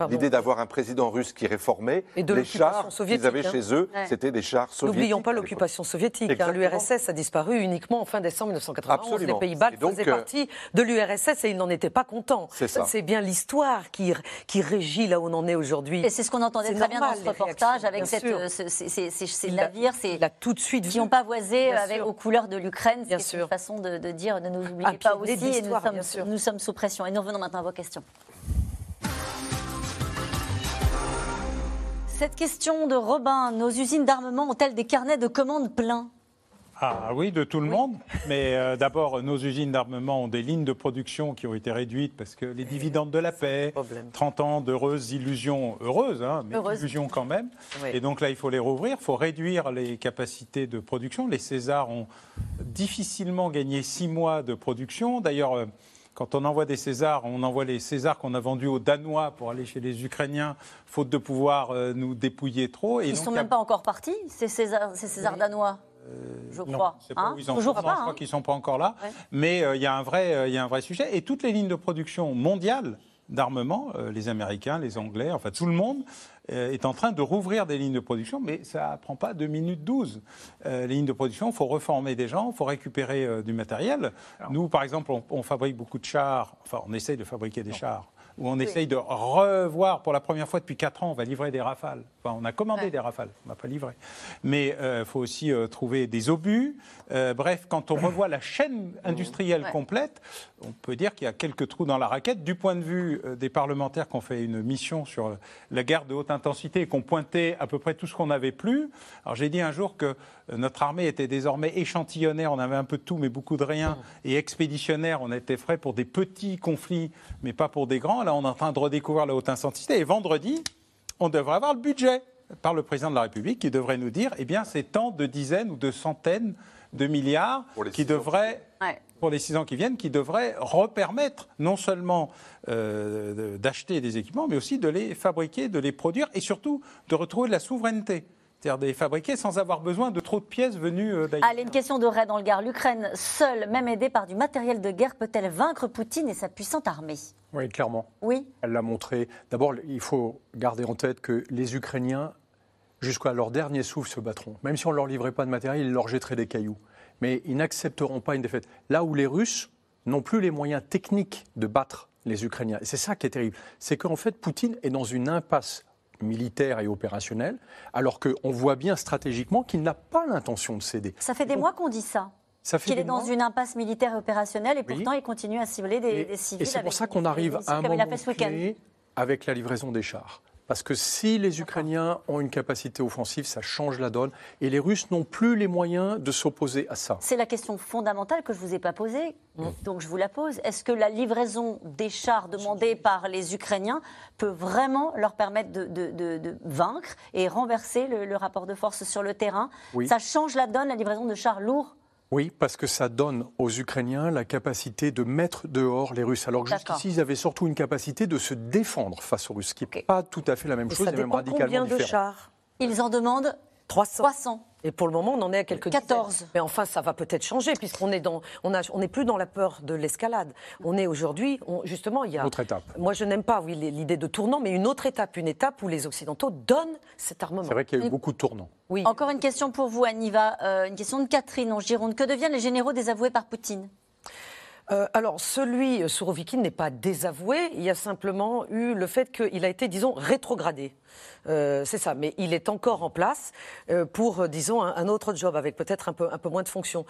l'idée d'avoir un président russe qui réformait, les chars qu'ils avaient hein. chez eux, c'était des chars soviétiques. N'oublions pas l'occupation soviétique. Hein. L'URSS a disparu uniquement en fin décembre 1991. Les Pays-Bas faisaient euh, partie de l'URSS et ils n'en étaient pas contents. C'est bien l'histoire qui, qui régit là où on en est aujourd'hui. Et c'est ce qu'on entendait très bien dans ce reportage avec cette, euh, ces, navires tout de suite qui n'ont pas voisé avec, aux couleurs de l'Ukraine. C'est une façon de, dire ne nous oubliez pas aussi et nous sommes, nous sommes sous pression. Et nous revenons maintenant à vos questions. Cette question de Robin, nos usines d'armement ont-elles des carnets de commandes pleins? Ah oui, de tout le monde. Mais euh, d'abord, nos usines d'armement ont des lignes de production qui ont été réduites parce que les dividendes de la paix, 30 ans d'heureuses illusions, heureuses, hein, mais illusions quand même. Et donc là, il faut les rouvrir, il faut réduire les capacités de production. Les Césars ont difficilement gagné 6 mois de production. D'ailleurs, euh, quand on envoie des Césars, on envoie les Césars qu'on a vendus aux Danois pour aller chez les Ukrainiens, faute de pouvoir euh, nous dépouiller trop. Ils ne sont même pas encore partis, ces Césars, ces Césars danois euh, je crois. Hein Toujours pas. Je crois hein. qu'ils ne sont pas encore là. Mais euh, il y, a un vrai, euh, il y a un vrai sujet. Et toutes les lignes de production mondiales d'armement, les Américains, les Anglais, enfin tout le monde, est en train de rouvrir des lignes de production, mais ça ne prend pas 2 minutes 12. les lignes de production, il faut reformer des gens, il faut récupérer du matériel. Nous, par exemple, on, on, fabrique beaucoup de chars, enfin on essaye de fabriquer des chars où on essaye de revoir pour la première fois depuis 4 ans, on va livrer des rafales. Enfin, on a commandé des rafales, on n'a pas livré. Mais il euh, faut aussi euh, trouver des obus. Euh, bref, quand on revoit la chaîne industrielle complète, on peut dire qu'il y a quelques trous dans la raquette. Du point de vue des parlementaires qui ont fait une mission sur la guerre de haute intensité et qui ont pointé à peu près tout ce qu'on n'avait plus. Alors j'ai dit un jour que notre armée était désormais échantillonnaire, on avait un peu de tout mais beaucoup de rien, et expéditionnaire, on était frais pour des petits conflits mais pas pour des grands. Là, on est en train de redécouvrir la haute intensité. Et vendredi, on devrait avoir le budget par le président de la République qui devrait nous dire, eh bien, c'est tant de dizaines ou de centaines de milliards qui devraient, pour les six ans qui viennent, qui devraient repermettre non seulement euh, d'acheter des équipements, mais aussi de les fabriquer, de les produire et surtout de retrouver de la souveraineté c'est-à-dire des fabriquer sans avoir besoin de trop de pièces venues d'ailleurs. Allez, une question de Ray dans le Gard. L'Ukraine, seule, même aidée par du matériel de guerre, peut-elle vaincre Poutine et sa puissante armée? Oui, clairement. Oui. Elle l'a montré. D'abord, il faut garder en tête que les Ukrainiens, jusqu'à leur dernier souffle, se battront. Même si on ne leur livrait pas de matériel, ils leur jetteraient des cailloux. Mais ils n'accepteront pas une défaite. Là où les Russes n'ont plus les moyens techniques de battre les Ukrainiens. Et c'est ça qui est terrible. C'est qu'en fait, Poutine est dans une impasse militaire et opérationnel, alors qu'on voit bien stratégiquement qu'il n'a pas l'intention de céder. Ça fait des mois qu'on dit ça. Ça qu'il est dans une impasse militaire et opérationnelle et pourtant il continue à cibler des, civils. Et c'est pour ça qu'on arrive à un moment clé avec la livraison des chars. Parce que si les Ukrainiens ont une capacité offensive, ça change la donne. Et les Russes n'ont plus les moyens de s'opposer à ça. C'est la question fondamentale que je ne vous ai pas posée, mm. donc je vous la pose. Est-ce que la livraison des chars demandés par les Ukrainiens peut vraiment leur permettre de, vaincre et renverser le, rapport de force sur le terrain? Ça change la donne, la livraison de chars lourds oui, parce que ça donne aux Ukrainiens la capacité de mettre dehors les Russes. Alors que jusqu'ici, ils avaient surtout une capacité de se défendre face aux Russes, ce qui n'est pas tout à fait la même chose, et même radicalement combien de chars? Ils en demandent 300. 300. Et pour le moment, on en est à quelques 14. Mais enfin, ça va peut-être changer, puisqu'on est dans, on a, on n'est plus dans la peur de l'escalade. On est aujourd'hui, justement, il y a. Autre étape. Moi, je n'aime pas, oui, l'idée de tournant, mais une autre étape, une étape où les Occidentaux donnent cet armement. C'est vrai qu'il y a eu beaucoup de tournants. Oui. Encore une question pour vous, Aniva. Euh, une question de Catherine en Gironde. Que deviennent les généraux désavoués par Poutine? Euh, alors, celui, euh, Sourovikine, n'est pas désavoué. Il y a simplement eu le fait qu'il a été, disons, rétrogradé. Euh, c'est ça, mais il est encore en place pour, disons, un, autre job avec peut-être un peu, un peu moins de fonctions.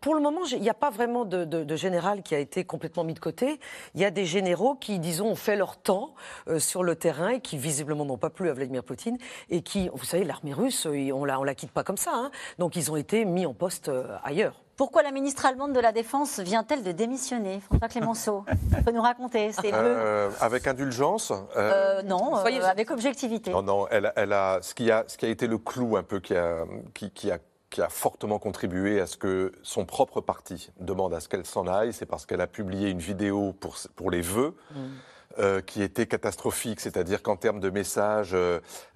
pour le moment, il n'y a pas vraiment de, général qui a été complètement mis de côté. Il y a des généraux qui, disons, ont fait leur temps sur le terrain et qui visiblement n'ont pas plu à Vladimir Poutine et qui, vous savez, l'armée russe, on la, on la quitte pas comme ça. Hein. donc, ils ont été mis en poste ailleurs. Pourquoi la ministre allemande de la Défense vient-elle de démissionner François Clémenceau peut nous raconter euh, Avec indulgence euh, euh, Non, avec objectivité. Non, non, elle, a, ce, qui a, ce qui a été le clou un peu qui a, qui, a qui a fortement contribué à ce que son propre parti demande à ce qu'elle s'en aille, c'est parce qu'elle a publié une vidéo pour, pour les vœux. Mm. qui était catastrophique, c'est-à-dire qu'en termes de messages,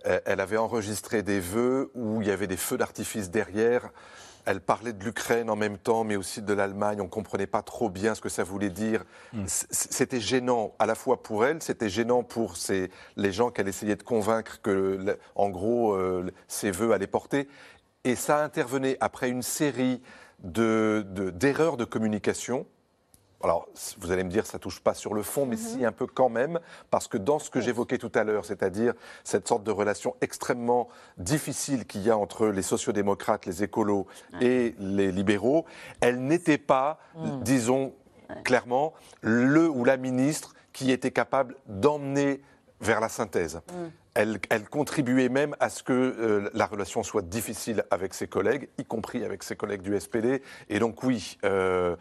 elle avait enregistré des vœux où il y avait des feux d'artifice derrière, elle parlait de l'Ukraine en même temps, mais aussi de l'Allemagne. On ne comprenait pas trop bien ce que ça voulait dire. Mm. C'était gênant à la fois pour elle, c'était gênant pour les gens qu'elle essayait de convaincre que, en gros, euh, ses voeux allaient porter. Et ça intervenait après une série d'erreurs de, de communication alors, vous allez me dire, ça touche pas sur le fond, mais mhm. si un peu quand même, parce que dans ce que j'évoquais tout à l'heure, c'est-à-dire cette sorte de relation extrêmement difficile qu'il y a entre les sociodémocrates, les écolos et les libéraux, elle n'était pas, mhm. disons clairement, le ou la ministre qui était capable d'emmener vers la synthèse. Mhm. Elle, contribuait même à ce que euh, la relation soit difficile avec ses collègues, y compris avec ses collègues du SPD. Et donc oui. Euh,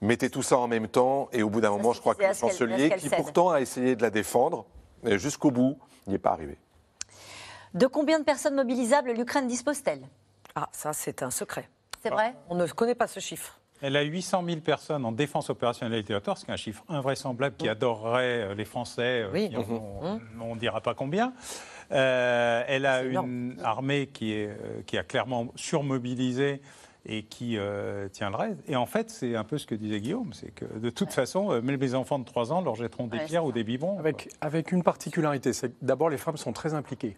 mettez tout ça en même temps, et au bout d'un moment, je crois que le chancelier, qui pourtant a essayé de la défendre, jusqu'au bout, n'y est pas arrivé. De combien de personnes mobilisables l'Ukraine dispose-t-elle? Ah, ça, c'est un secret. C'est vrai? On ne connaît pas ce chiffre. Elle a 800 000 personnes en défense opérationnelle et territoire, ce qui est un chiffre invraisemblable qui mmh. adorerait euh, les Français. Euh, oui. Mmh. on ne dira pas combien. Euh, elle a une armée qui, est, qui a clairement surmobilisé et qui euh, tiendrait. Et en fait, c'est un peu ce que disait Guillaume, c'est que de toute façon, euh, même les enfants de 3 ans leur jetteront des pierres ou des biberons. Avec, avec une particularité, c'est que d'abord les femmes sont très impliquées.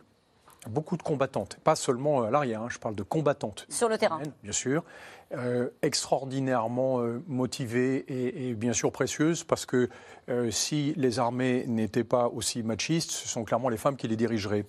Beaucoup de combattantes, pas seulement à l'arrière, hein, je parle de combattantes. Sur le terrain. Bien sûr. Euh, extraordinairement euh, motivée et, bien sûr précieuse parce que euh, si les armées n'étaient pas aussi machistes, ce sont clairement les femmes qui les dirigeraient.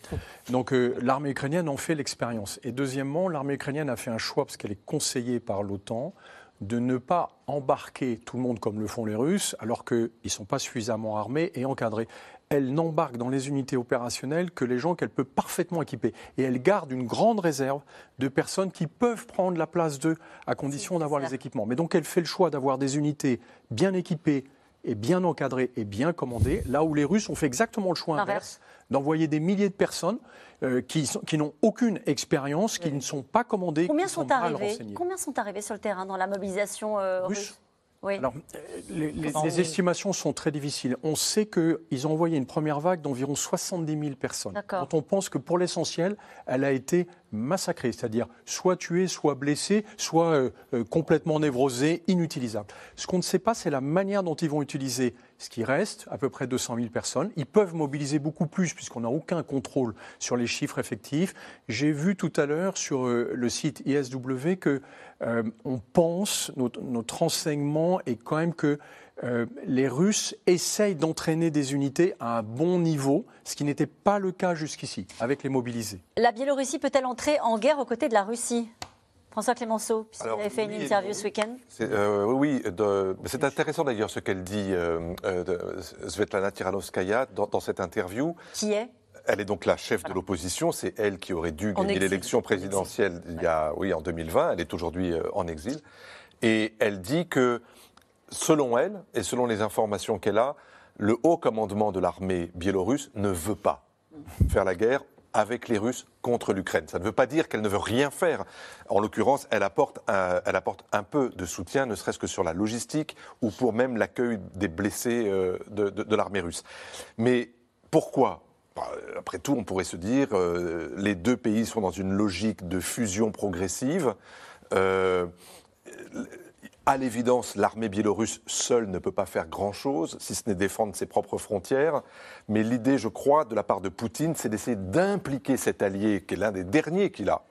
Donc l'armée ukrainienne en fait l'expérience. Et deuxièmement, l'armée ukrainienne a fait un choix parce qu'elle est conseillée par l'OTAN de ne pas embarquer tout le monde comme le font les Russes, alors qu'ils ne sont pas suffisamment armés et encadrés elle n'embarque dans les unités opérationnelles que les gens qu'elle peut parfaitement équiper. Et elle garde une grande réserve de personnes qui peuvent prendre la place d'eux à condition d'avoir les équipements. Mais donc elle fait le choix d'avoir des unités bien équipées et bien encadrées et bien commandées, là où les Russes ont fait exactement le choix inverse, d'envoyer des milliers de personnes euh, qui, qui n'ont aucune expérience, qui ne sont pas commandées, Combien sont, arrivés Combien sont arrivés sur le terrain dans la mobilisation euh, russe? Alors, euh, les, estimations sont très difficiles. On sait qu'ils ont envoyé une première vague d'environ 70 000 personnes. Quand on pense que pour l'essentiel, elle a été massacrée, c'est-à-dire soit tuée, soit blessée, soit euh, euh, complètement névrosée, inutilisable. Ce qu'on ne sait pas, c'est la manière dont ils vont utiliser ce qui reste, à peu près 200 000 personnes. Ils peuvent mobiliser beaucoup plus puisqu'on n'a aucun contrôle sur les chiffres effectifs. J'ai vu tout à l'heure sur le site ISW que euh, on pense, notre, renseignement est quand même que euh, les Russes essayent d'entraîner des unités à un bon niveau, ce qui n'était pas le cas jusqu'ici, avec les mobilisés. La Biélorussie peut-elle entrer en guerre aux côtés de la Russie? François Clémenceau, puisqu'il avait fait une interview ce week-end. Euh, oui, c'est intéressant d'ailleurs ce qu'elle dit, Svetlana Tiranovskaya, dans, cette interview. Qui est? Elle est donc la chef de l'opposition. C'est elle qui aurait dû gagner l'élection présidentielle il y a, oui, en 2020. Elle est aujourd'hui euh, en exil. Et elle dit que, selon elle, et selon les informations qu'elle a, le haut commandement de l'armée biélorusse ne veut pas faire la guerre avec les Russes contre l'Ukraine. Ça ne veut pas dire qu'elle ne veut rien faire. En l'occurrence, elle apporte, un, elle apporte un peu de soutien, ne serait-ce que sur la logistique ou pour même l'accueil des blessés euh, de, de l'armée russe. Mais pourquoi après tout, on pourrait se dire, euh, les deux pays sont dans une logique de fusion progressive. Euh, à l'évidence, l'armée biélorusse seule ne peut pas faire grand-chose, si ce n'est défendre ses propres frontières. Mais l'idée, je crois, de la part de Poutine, c'est d'essayer d'impliquer cet allié, qui est l'un des derniers qu'il a,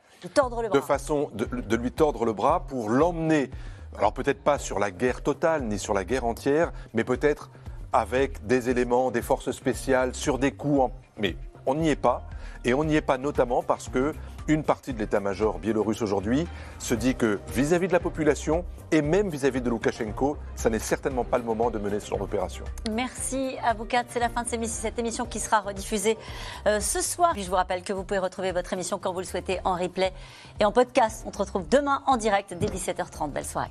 de façon de, de, lui tordre le bras pour l'emmener, alors peut-être pas sur la guerre totale, ni sur la guerre entière, mais peut-être avec des éléments, des forces spéciales, sur des coups. Mais on n'y est pas. Et on n'y est pas notamment parce que une partie de l'état-major biélorusse aujourd'hui se dit que vis-à-vis de la population et même vis-à-vis de Loukachenko, ça n'est certainement pas le moment de mener ce genre d'opération. Merci à vous quatre. C'est la fin de cette émission qui sera rediffusée euh, ce soir. Puis je vous rappelle que vous pouvez retrouver votre émission quand vous le souhaitez en replay et en podcast. On se retrouve demain en direct dès 17h30. Belle soirée.